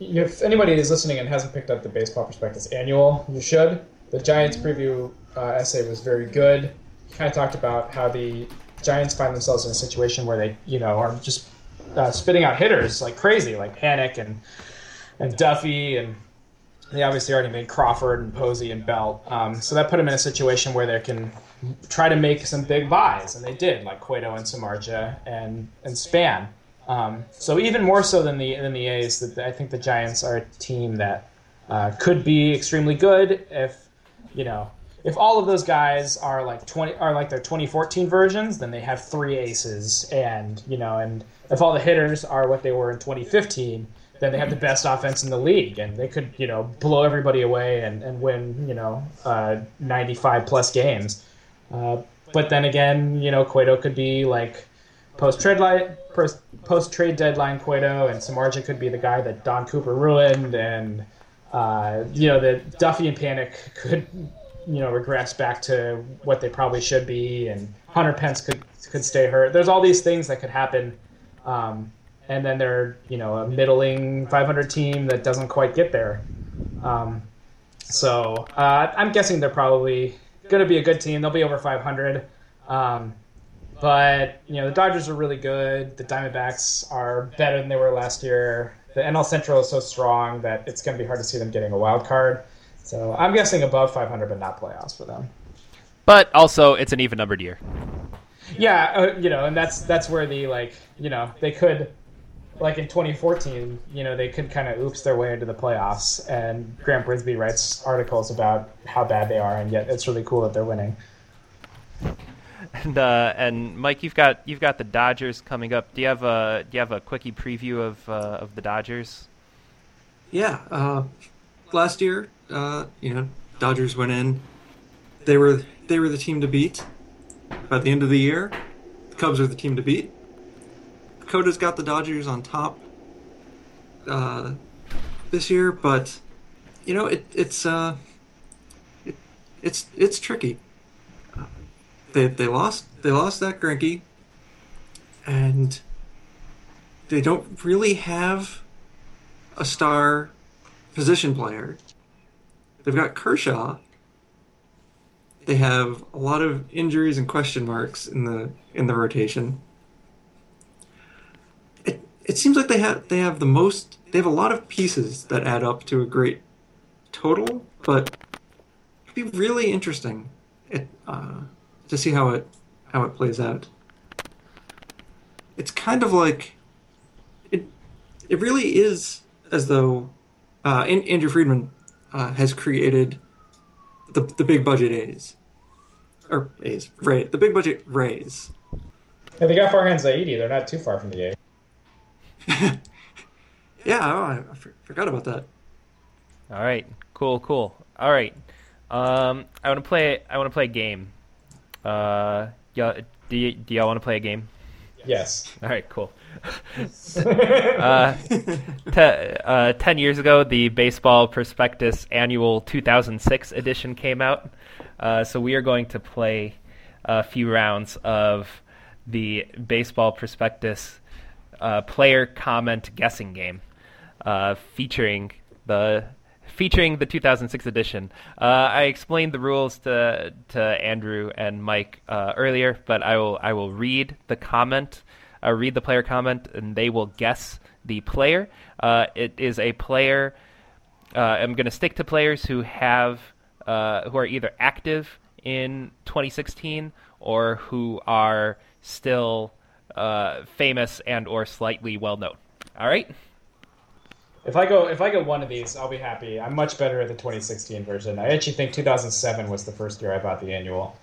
if anybody is listening and hasn't picked up the Baseball Prospectus annual, you should. The Giants preview uh, essay was very good. Kind of talked about how the Giants find themselves in a situation where they, you know, are just uh, spitting out hitters like crazy, like Panik and and Duffy, and they obviously already made Crawford and Posey and Belt. Um, so that put them in a situation where they can try to make some big buys, and they did, like Cueto and Samardzija and and Span. Um, so even more so than the than the A's, that I think the Giants are a team that uh, could be extremely good if you know if all of those guys are like 20 are like their 2014 versions then they have three aces. And you know and if all the hitters are what they were in 2015 then they have the best offense in the league. And they could you know blow everybody away and, and win you know uh, 95 plus games uh, but then again you know Cueto could be like post trade light post trade deadline Cueto and Samardzija could be the guy that Don Cooper ruined and uh, you know that Duffy and Panik could you know regress back to what they probably should be, and Hunter Pence could could stay hurt. There's all these things that could happen, um, and then they're you know a middling 500 team that doesn't quite get there. Um, so uh, I'm guessing they're probably going to be a good team. They'll be over 500. Um, but you know the Dodgers are really good. The Diamondbacks are better than they were last year. The NL Central is so strong that it's going to be hard to see them getting a wild card. So I'm guessing above 500, but not playoffs for them. But also, it's an even numbered year. Yeah, uh, you know, and that's that's where the like, you know, they could, like in 2014, you know, they could kind of oops their way into the playoffs. And Grant Brisbee writes articles about how bad they are, and yet it's really cool that they're winning. And uh, and Mike, you've got you've got the Dodgers coming up. Do you have a do you have a quickie preview of uh, of the Dodgers? Yeah, uh, last year uh, you know, Dodgers went in. They were they were the team to beat. By the end of the year, the Cubs are the team to beat. Coda's got the Dodgers on top uh, this year, but you know it, it's uh, it, it's it's tricky. They they lost they lost that Greinke, and they don't really have a star position player. They've got Kershaw. They have a lot of injuries and question marks in the in the rotation. It seems like they have they have the most they have a lot of pieces that add up to a great total, but it'd be really interesting it, uh, to see how it how it plays out. It's kind of like it it really is as though uh, Andrew Friedman uh, has created the the big budget A's or A's Ray the big budget Rays. Yeah, they got Farhan Zaidi. They're not too far from the A. yeah, oh, I, I forgot about that. All right, cool, cool. All right, um, I want to play. I want to play a game. Uh, yeah, do, y- do y'all want to play a game? Yes. All right, cool. uh, te- uh, ten years ago, the Baseball Prospectus Annual 2006 edition came out. Uh, so we are going to play a few rounds of the Baseball Prospectus uh, player comment guessing game, uh, featuring the featuring the 2006 edition. Uh, I explained the rules to to Andrew and Mike uh, earlier, but I will I will read the comment, uh, read the player comment, and they will guess the player. Uh, it is a player. I'm going to stick to players who have who are either active in 2016 or who are still famous and or slightly well known. All right. If I go if I get one of these, I'll be happy. I'm much better at the 2016 version. I actually think 2007 was the first year I bought the annual.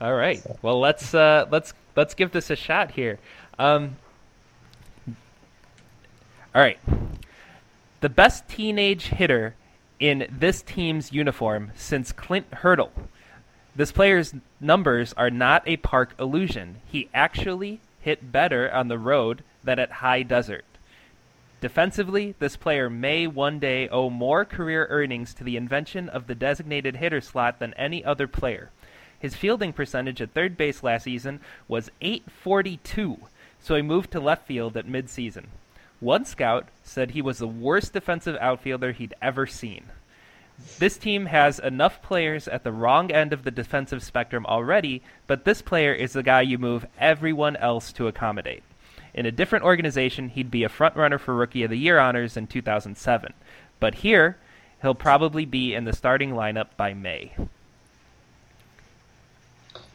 All right. So. Well, let's uh, let's let's give this a shot here. Um, all right. The best teenage hitter in this team's uniform since Clint Hurdle. This player's numbers are not a park illusion. He actually hit better on the road than at high desert. Defensively, this player may one day owe more career earnings to the invention of the designated hitter slot than any other player. His fielding percentage at third base last season was 842, so he moved to left field at midseason. One scout said he was the worst defensive outfielder he'd ever seen. This team has enough players at the wrong end of the defensive spectrum already, but this player is the guy you move everyone else to accommodate. In a different organization, he'd be a front runner for Rookie of the Year honors in 2007. But here, he'll probably be in the starting lineup by May.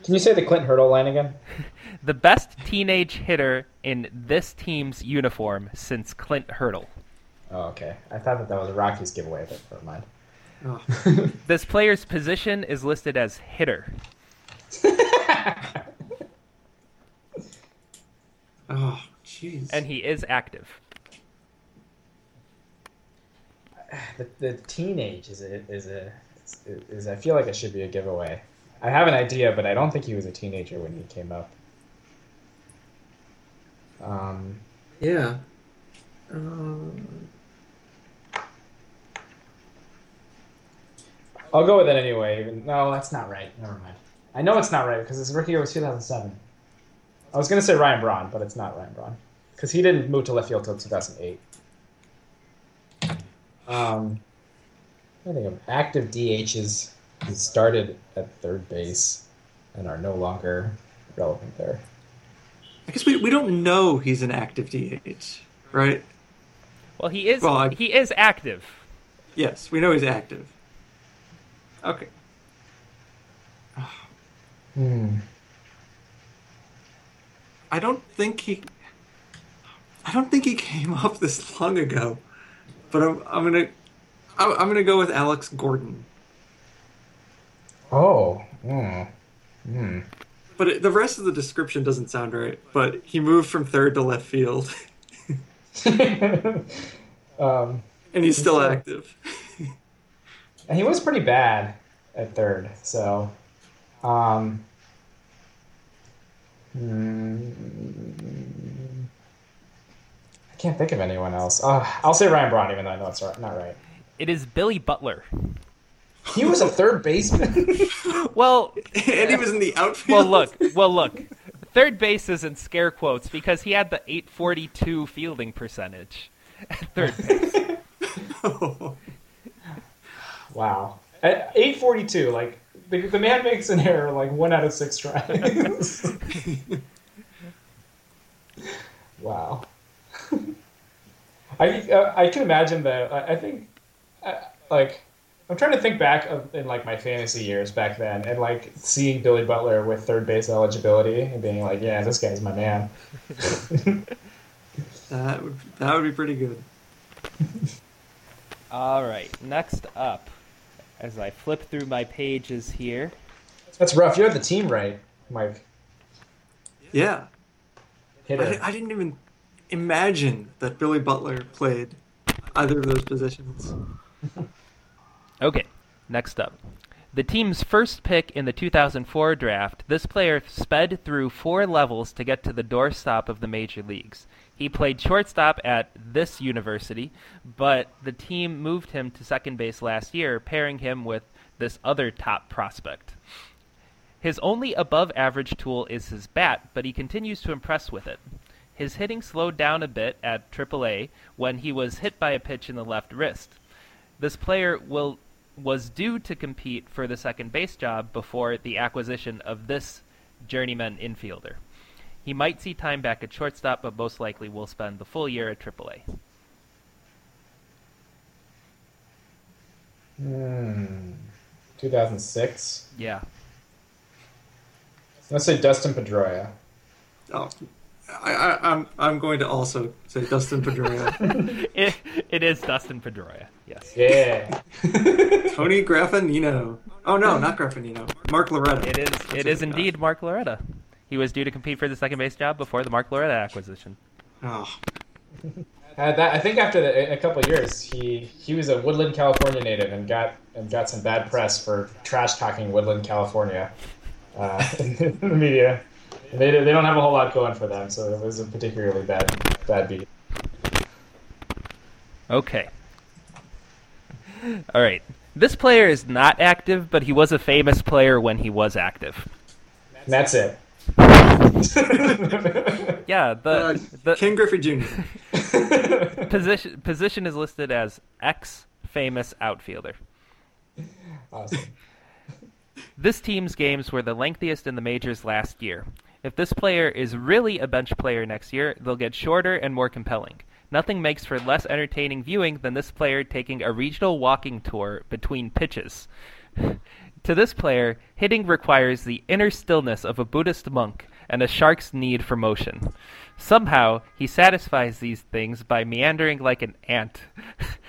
Can you say the Clint Hurdle line again? the best teenage hitter in this team's uniform since Clint Hurdle. Oh, okay. I thought that that was a Rockies giveaway, but never mind. Oh. this player's position is listed as hitter. oh, jeez. And he is active. The, the teenage is a is a is, is I feel like it should be a giveaway. I have an idea, but I don't think he was a teenager when he came up. Um, yeah. Um... I'll go with it anyway. Even no, that's not right. Never mind. I know it's not right because his rookie year was 2007. I was gonna say Ryan Braun, but it's not Ryan Braun because he didn't move to left field until 2008. Um, I think of active DHs who started at third base and are no longer relevant there. I guess we, we don't know he's an active DH, right? Well, he is. Well, I, he is active. Yes, we know he's active. Okay. Hmm. I don't think he. I don't think he came up this long ago, but I'm I'm gonna I'm, I'm gonna go with Alex Gordon. Oh. Hmm. Hmm. But it, the rest of the description doesn't sound right. But he moved from third to left field. um, and he's still active. And he was pretty bad at third, so. Um, I can't think of anyone else. Uh, I'll say Ryan Braun, even though I know it's not right. It is Billy Butler. He was a third baseman. Well, and he was in the outfield. well, look, well, look. Third base is in scare quotes because he had the 842 fielding percentage at third base. wow. At 842, like the, the man makes an error like one out of six tries. wow. I uh, I can imagine that. I, I think, uh, like, I'm trying to think back of, in like my fantasy years back then, and like seeing Billy Butler with third base eligibility and being like, yeah, this guy's my man. that would that would be pretty good. All right, next up, as I flip through my pages here. That's rough. You had the team right, Mike. Yeah, I, di- I didn't even imagine that Billy Butler played either of those positions. Okay, next up. The team's first pick in the 2004 draft, this player sped through four levels to get to the doorstop of the major leagues. He played shortstop at this university, but the team moved him to second base last year, pairing him with this other top prospect. His only above average tool is his bat, but he continues to impress with it. His hitting slowed down a bit at AAA when he was hit by a pitch in the left wrist. This player will was due to compete for the second base job before the acquisition of this journeyman infielder. He might see time back at shortstop, but most likely will spend the full year at AAA. Hmm. 2006. Yeah. Let's say Dustin Pedroia. Oh, I, I, I'm I'm going to also say Dustin Pedroia, It, it is Dustin Pedroia. Yes. Yeah. Tony Graffanino. Oh no, not Graffanino. Mark Loretta. It is it is indeed Mark Loretta. He was due to compete for the second base job before the Mark Loretta acquisition. Oh, Uh, that, I think after the, a couple years, he he was a Woodland, California native and got and got some bad press for trash talking Woodland, California, uh, in the media. They, they don't have a whole lot going for them, so it was a particularly bad bad beat. Okay. All right. This player is not active, but he was a famous player when he was active. And that's it. Yeah, the uh, the Ken Griffey Jr. position position is listed as ex famous outfielder. awesome. This team's games were the lengthiest in the majors last year. If this player is really a bench player next year, they'll get shorter and more compelling. Nothing makes for less entertaining viewing than this player taking a regional walking tour between pitches. To this player, hitting requires the inner stillness of a Buddhist monk and a shark's need for motion. Somehow, he satisfies these things by meandering like an ant,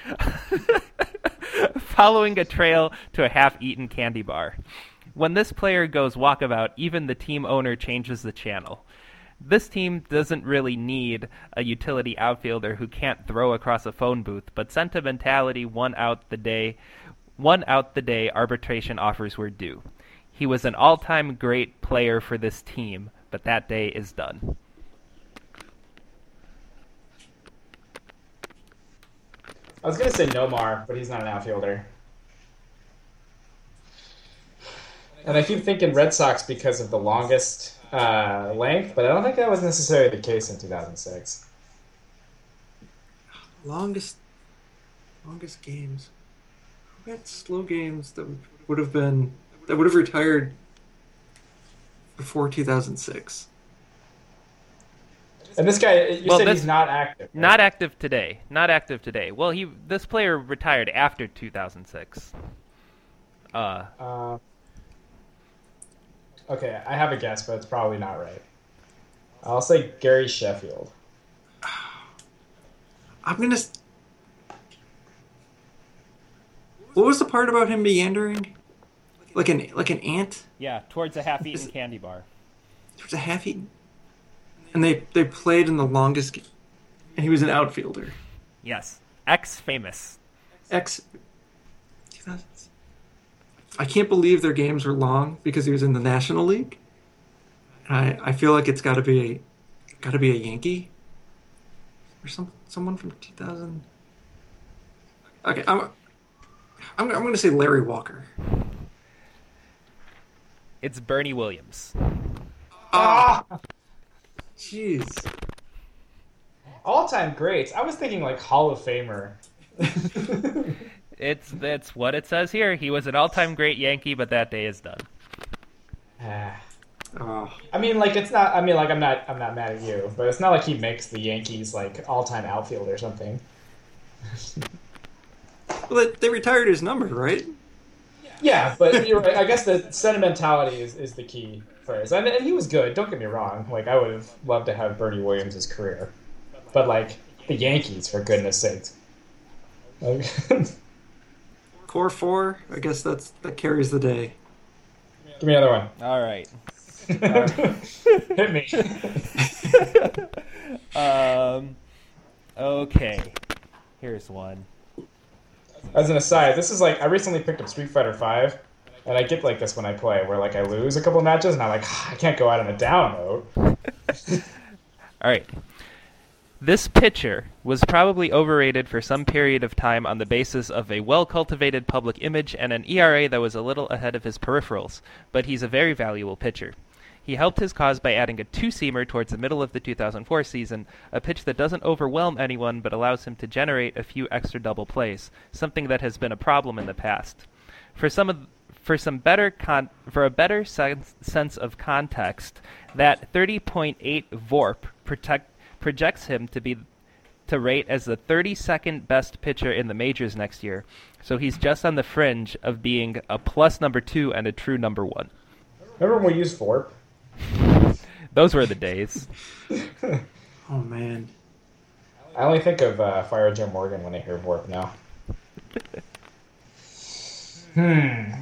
following a trail to a half eaten candy bar. When this player goes walkabout, even the team owner changes the channel. This team doesn't really need a utility outfielder who can't throw across a phone booth, but sentimentality won out the day won out the day arbitration offers were due. He was an all-time great player for this team, but that day is done. I was gonna say Nomar, but he's not an outfielder. And I keep thinking Red Sox because of the longest uh, length, but I don't think that was necessarily the case in 2006. longest longest games. Who had slow games that would have been that would have retired before 2006? And this guy, you Well, said he's not active. right? Not active today. Not active today. Well, he this player retired after 2006. Uh, Uh, okay, I have a guess, but it's probably not right. I'll say Gary Sheffield. I'm gonna. What was the part about him meandering? Like an like an ant? yeah, towards a half-eaten candy bar. Towards a half eaten. And they they played in the longest. Game. And he was an outfielder. Yes, ex-famous. X. 2000s. I can't believe their games were long because he was in the National League. I I feel like it's got to be a got to be a Yankee or some someone from 2000. Okay, I'm I'm, I'm going to say Larry Walker. It's Bernie Williams. Ah, jeez. All time greats. I was thinking like Hall of Famer. It's that's what it says here. He was an all-time great Yankee, but that day is done. Ah. Oh, I mean, like it's not. I mean, like I'm not. I'm not mad at you, but it's not like he makes the Yankees like all-time outfield or something. well, they, they retired his number, right? Yeah, but you're right. I guess the sentimentality is, is the key phrase, and, and he was good. Don't get me wrong. Like I would have loved to have Bernie Williams' career, but like the Yankees, for goodness sakes. Like, Core four. I guess that's that carries the day. give me another one. All right. Hit me. Um. Okay. Here's one. As an aside, this is like I recently picked up Street Fighter Five, and I get like this when I play, where like I lose a couple matches, and I'm like, "Ah, I can't go out on a down mode. All right. This pitcher was probably overrated for some period of time on the basis of a well cultivated public image and an ERA that was a little ahead of his peripherals, but he's a very valuable pitcher. He helped his cause by adding a two seamer towards the middle of the 2004 season, a pitch that doesn't overwhelm anyone but allows him to generate a few extra double plays, something that has been a problem in the past. For some of for some better con- for a better sense, sense of context, that 30.8 VORP protect, projects him to be to rate as the 32nd best pitcher in the majors next year. So he's just on the fringe of being a plus number 2 and a true number 1. Remember when we used Vorp? Those were the days. Oh man. I only think of uh, Fire Joe Morgan when I hear Vorp now. hmm.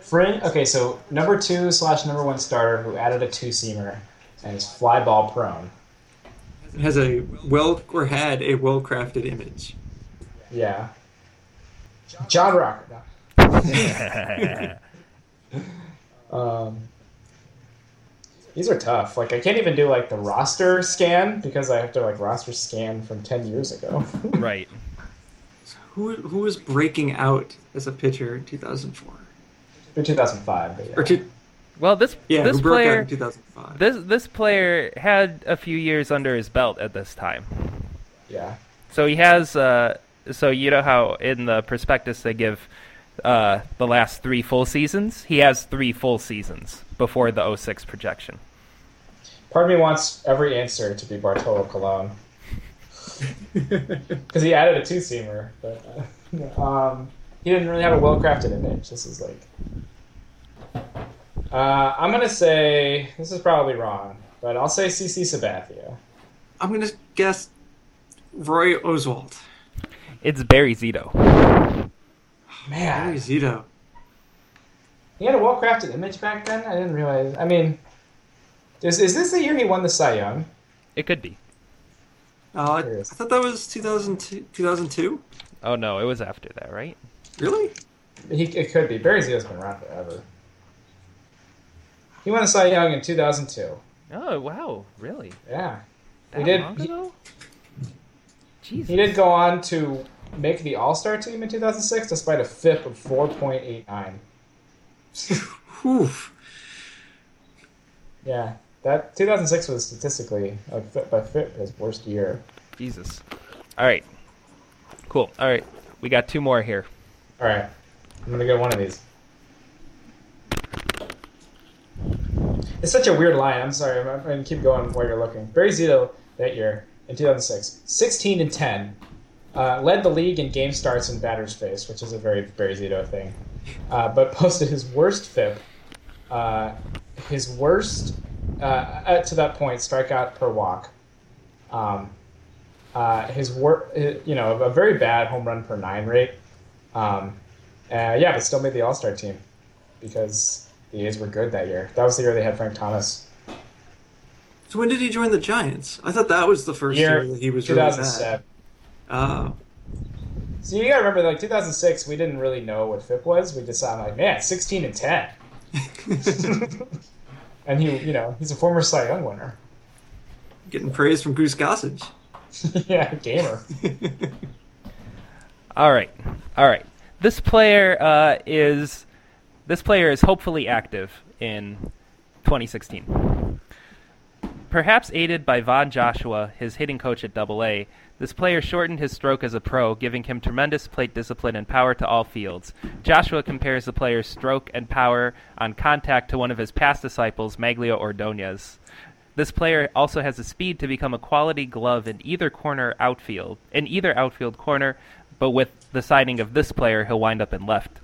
Frin. Okay, so number two slash number one starter who added a two seamer and is fly ball prone. It has a well or had a well crafted image. Yeah. John Rocker. Um, these are tough. Like I can't even do like the roster scan because I have to like roster scan from ten years ago. right. Who who was breaking out as a pitcher in 2004? For 2005, yeah. Or two, Well, this yeah, this who broke out player in 2005? this this player had a few years under his belt at this time. yeah. So he has. Uh, so you know how in the prospectus they give uh, the last three full seasons. He has three full seasons before the 06 projection. Part of me wants every answer to be Bartolo Colon because he added a two seamer, but uh, um, he didn't really have a well crafted image. This is like. Uh, I'm gonna say this is probably wrong, but I'll say CC Sabathia. I'm gonna guess Roy Oswalt. It's Barry Zito. Man, Barry Zito. He had a well crafted image back then. I didn't realize. I mean, is, is this the year he won the Cy Young? It could be. Uh, I, I thought that was 2002. 2002? Oh no, it was after that, right? Really? He, it could be. Barry Zito's been around forever. He won the Cy Young in 2002. Oh wow, really? Yeah. That He did- long he- Jesus. He did go on to make the All Star team in 2006 despite a FIP of 4.89. Whew. Yeah. That 2006 was statistically, like, FIP by FIP, his worst year. Jesus. All right. Cool. All right. We got two more here. All right. I'm going to get one of these. It's such a weird line. I'm sorry. I'm, I'm going to keep going while you're looking. Barry Zito that year in 2006, 16 and 10, uh, led the league in game starts and batters face, which is a very Barry thing. Uh, but posted his worst FIP, uh, his worst uh, uh, to that point strikeout per walk. Um, uh, his work, you know, a very bad home run per nine rate. Um, uh, yeah, but still made the All Star team because the A's were good that year. That was the year they had Frank Thomas. So when did he join the Giants? I thought that was the first Year year that he was really bad. 2007. Oh. So you gotta remember, like 2006, we didn't really know what FIP was. We just saw him like, man, 16 and 10, and he, you know, he's a former Cy Young winner. Getting praise from Goose Gossage. yeah, gamer. All right, all right. This player uh, is this player is hopefully active in 2016. Perhaps aided by Von Joshua, his hitting coach at Double A, this player shortened his stroke as a pro, giving him tremendous plate discipline and power to all fields. Joshua compares the player's stroke and power on contact to one of his past disciples, Magglio Ordonez. This player also has the speed to become a quality glove in either corner outfield, in either outfield corner, but with the signing of this player, he'll wind up in left.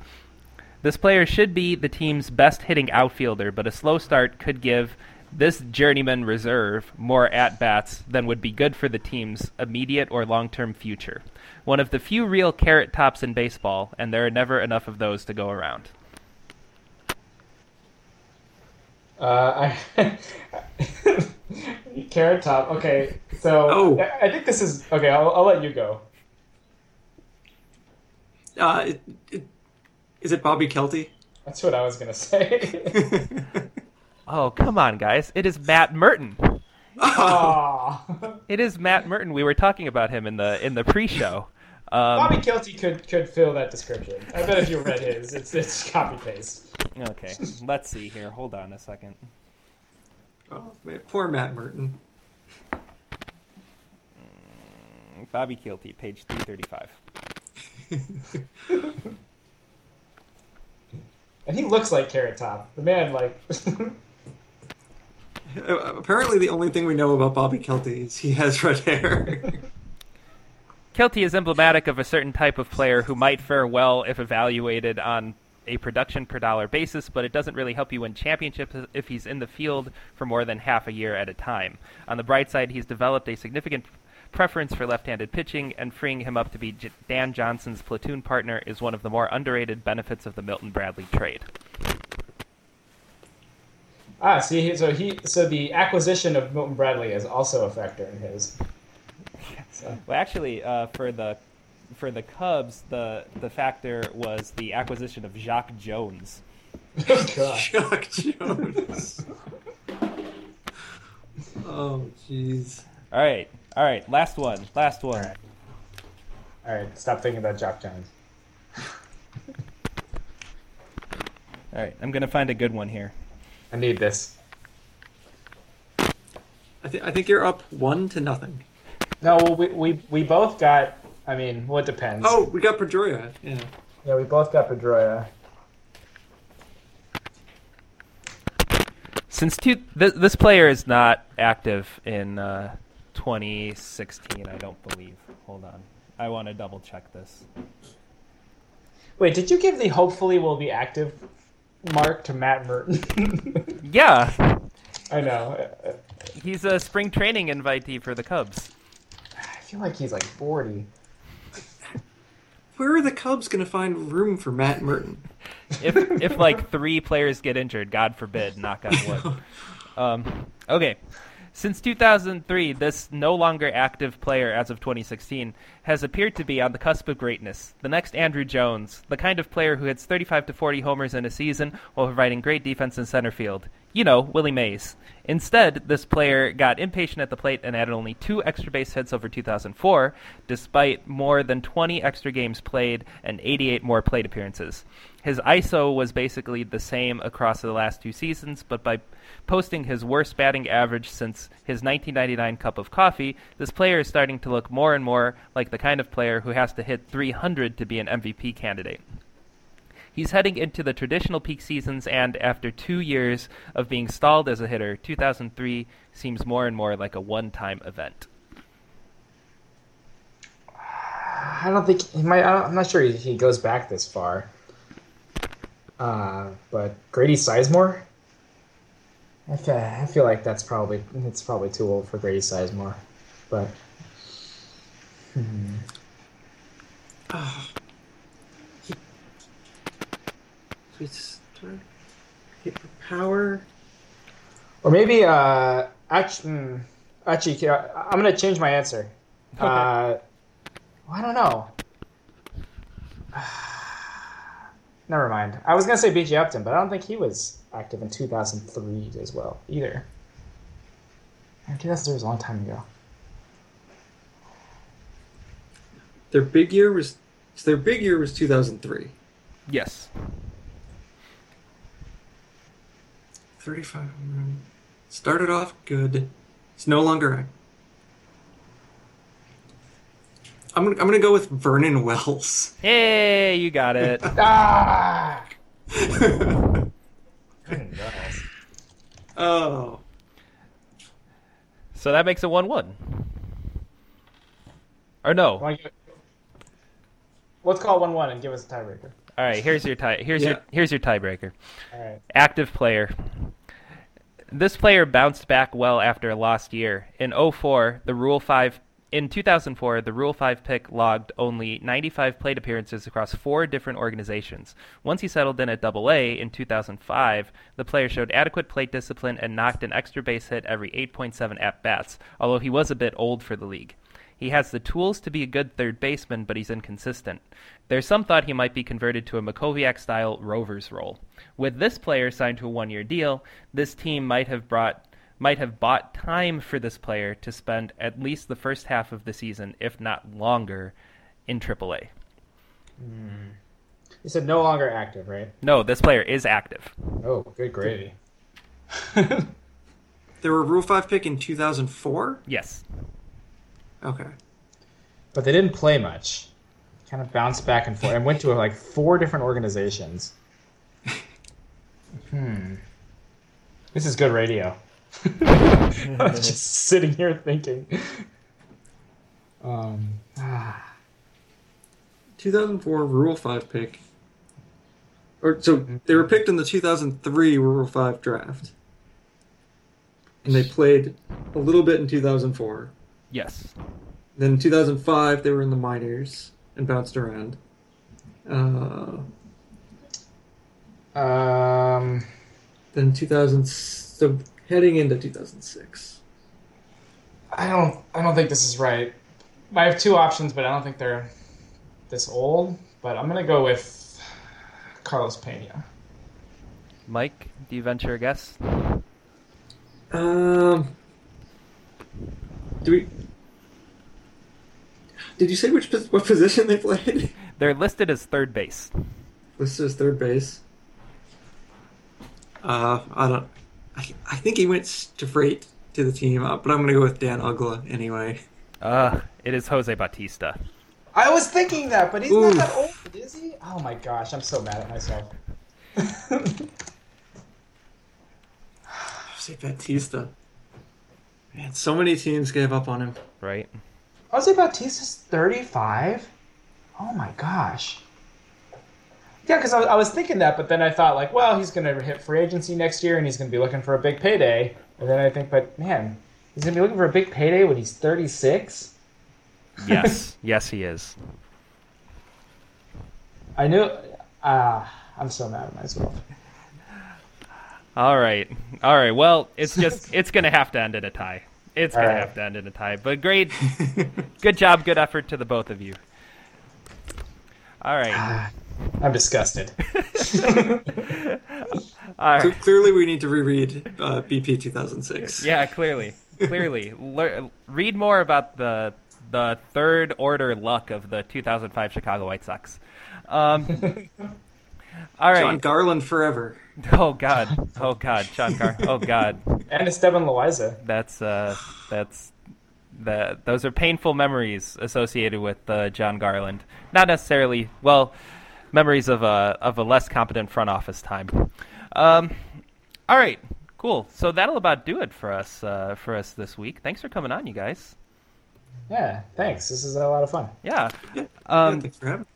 This player should be the team's best hitting outfielder, but a slow start could give this journeyman reserve more at bats than would be good for the team's immediate or long term future. One of the few real carrot tops in baseball, and there are never enough of those to go around. Uh, I carrot top. Okay, so Oh. I I think this is okay. I'll, I'll let you go. Uh, it, it, is it Bobby Kielty? That's what I was gonna say. Oh, come on, guys. It is Matt Murton. Aw. It is Matt Murton. We were talking about him in the in the pre-show. Um, Bobby Kielty could could fill that description. I bet if you read his, it's it's copy paste. okay, let's see here. Hold on a second. oh, man, poor Matt Murton. Bobby Kielty, page 335. And he looks like Carrot Top. The man, like, Apparently, the only thing we know about Bobby Kielty is he has red hair. Kielty is emblematic of a certain type of player who might fare well if evaluated on a production per dollar basis, but it doesn't really help you win championships if he's in the field for more than half a year at a time. On the bright side, he's developed a significant preference for left-handed pitching, and freeing him up to be J- Dan Johnson's platoon partner is one of the more underrated benefits of the Milton Bradley trade. Ah, see, so he, so the acquisition of Milton Bradley is also a factor in his. So, Well, actually, uh, for the for the Cubs, the the factor was the acquisition of Jacque Jones. oh god. Chuck Jones. oh, jeez. All right, all right, last one, last one. All right. All right, stop thinking about Jock Jones. All right, I'm gonna find a good one here. I need this. I, th- I think you're up one to nothing. No, well, we, we we both got. I mean, well, it depends. Oh, we got Pedroia. Yeah. yeah, we both got Pedroia. Since two, th- this player is not active in uh, 2016, I don't believe. Hold on, I want to double check this. Wait, did you give the hopefully will be active mark to Matt Murton? Yeah, I know. he's a spring training invitee for the Cubs. I feel like he's like forty. Where are the Cubs going to find room for Matt Murton? If if like three players get injured, God forbid, knock on wood. Um, okay. Since 2003, this no longer active player as of 2016 has appeared to be on the cusp of greatness. The next Andruw Jones, the kind of player who hits 35 to 40 homers in a season while providing great defense in center field. You know, Willie Mays. Instead, this player got impatient at the plate and added only two extra base hits over 2004, despite more than 20 extra games played and 88 more plate appearances. His ISO was basically the same across the last two seasons, but by posting his worst batting average since his 1999 cup of coffee, this player is starting to look more and more like the kind of player who has to hit 300 to be an MVP candidate. He's heading into the traditional peak seasons, and after two years of being stalled as a hitter, 2003 seems more and more like a one time event. I don't think he might. I don't, I'm not sure he, he goes back this far. Uh, but Grady Sizemore. I feel, I feel like that's probably it's probably too old for Grady Sizemore, but hmm. It's hit for power. or maybe uh, actually, mm, actually, uh, I'm gonna change my answer. Uh, I don't know. Never mind. I was gonna say BG Upton, but I don't think he was active in 2003 as well either. Man, 2003 was a long time ago. Their big year was So their big year was 2003. Yes. 35. Started off good. It's no longer. I'm gonna, I'm gonna go with Vernon Wells. Hey, you got it. Ah. oh, so that makes it one-one. Or no. Wanna Let's call one one and give us a tiebreaker. All right. Here's your tie. Here's your here's your tiebreaker. Right. Active player. This player bounced back well after a lost year. In 04, the Rule 5 in 2004, the Rule 5 pick logged only 95 plate appearances across four different organizations. Once he settled in at AA in 2005, the player showed adequate plate discipline and knocked an extra base hit every 8.7 at bats, although he was a bit old for the league. He has the tools to be a good third baseman, but he's inconsistent. There's some thought he might be converted to a Mackowiak style Rovers role. With this player signed to a one year deal, this team might have brought might have bought time for this player to spend at least the first half of the season, if not longer, in AAA. Hmm. You said no longer active, right? No, this player is active. Oh, good gravy. they were a Rule 5 pick in 2004? Yes. Okay. But they didn't play much. Kind of bounced back and forth and went to like four different organizations. hmm. This is good radio. I was just sitting here thinking. Um, ah. 2004 Rule 5 pick. Or so they were picked in the 2003 Rule 5 draft. And they played a little bit in 2004. Yes. Then in 2005 they were in the minors and bounced around. Uh, Um, then 2000 so heading into 2006. I don't. I don't think this is right. I have two options, but I don't think they're this old. But I'm gonna go with Carlos Pena. Mike, do you venture a guess? Um Do we Did you say which what position they played? They're listed as third base. This is third base. Uh, I don't. I, I think he went straight to freight to the team, uh, but I'm gonna go with Dan Uggla anyway. Uh, it is Jose Bautista. I was thinking that, but he's Oof. not that old, is he? Oh my gosh, I'm so mad at myself. Jose Bautista. Man, so many teams gave up on him. Right? Jose Bautista's 35? Oh my gosh. Yeah, because I, was- I was thinking that, but then I thought, like, well, he's going to hit free agency next year and he's going to be looking for a big payday. And then I think, but man, he's going to be looking for a big payday when he's 36? Yes. yes, he is. I knew. Ah, I'm so mad at myself. All right. All right. Well, it's just it's going to have to end in a tie. It's All going right. to have to end in a tie. But great. good job, good effort to the both of you. All right. Ah, I'm disgusted. All Cle- right. Clearly, we need to reread uh, BP 2006. Yeah, clearly. Clearly. Lear- read more about the the third order luck of the 2005 Chicago White Sox. Um, all John. Garland forever. Oh god. Oh god. Jon Gar. Oh god. and Esteban Loaiza. That's uh that's the those are painful memories associated with uh, Jon Garland. Not necessarily well memories of a of a less competent front office time. Um, all right, cool. So that'll about do it for us uh, for us this week. Thanks for coming on, you guys. Yeah, thanks. This is a lot of fun. Yeah. Yeah, Um, yeah, thanks for having.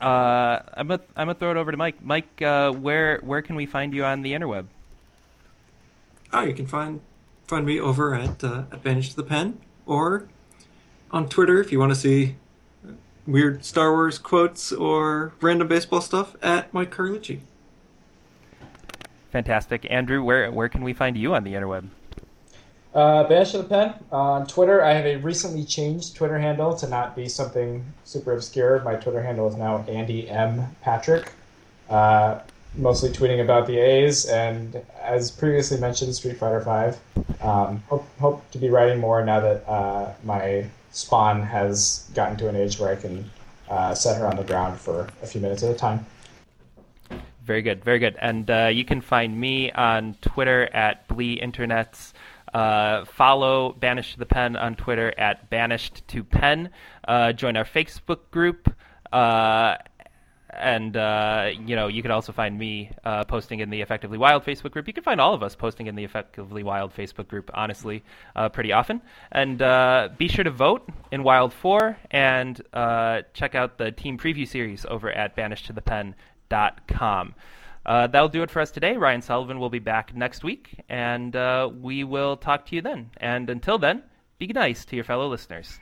Uh, I'm gonna I'm gonna throw it over to Mike. Mike, uh, where where can we find you on the interweb? Oh, you can find find me over at uh, Advantage to the Pen or on Twitter if you want to see weird Star Wars quotes or random baseball stuff at Mike Carlucci. Fantastic, Andrew. Where where can we find you on the interweb? Uh, Banished to the Pen. On Twitter, I have a recently changed Twitter handle to not be something super obscure. My Twitter handle is now Andy M. Patrick. Uh, mostly tweeting about the A's and, as previously mentioned, Street Fighter Five. Um, hope, hope to be writing more now that uh, my spawn has gotten to an age where I can uh, set her on the ground for a few minutes at a time. Very good, very good. And uh, you can find me on Twitter at Blee Internets. Uh, follow Banished to the Pen on Twitter at Banished to Pen. Uh, join our Facebook group. Uh, and uh, you know you can also find me uh, posting in the Effectively Wild Facebook group. You can find all of us posting in the Effectively Wild Facebook group, honestly, uh, pretty often. And be sure to vote in Wild Four and check out the team preview series over at banished to BanishedToThePen.com. Uh, that'll do it for us today. Ryan Sullivan will be back next week, and we will talk to you then. And until then, be nice to your fellow listeners.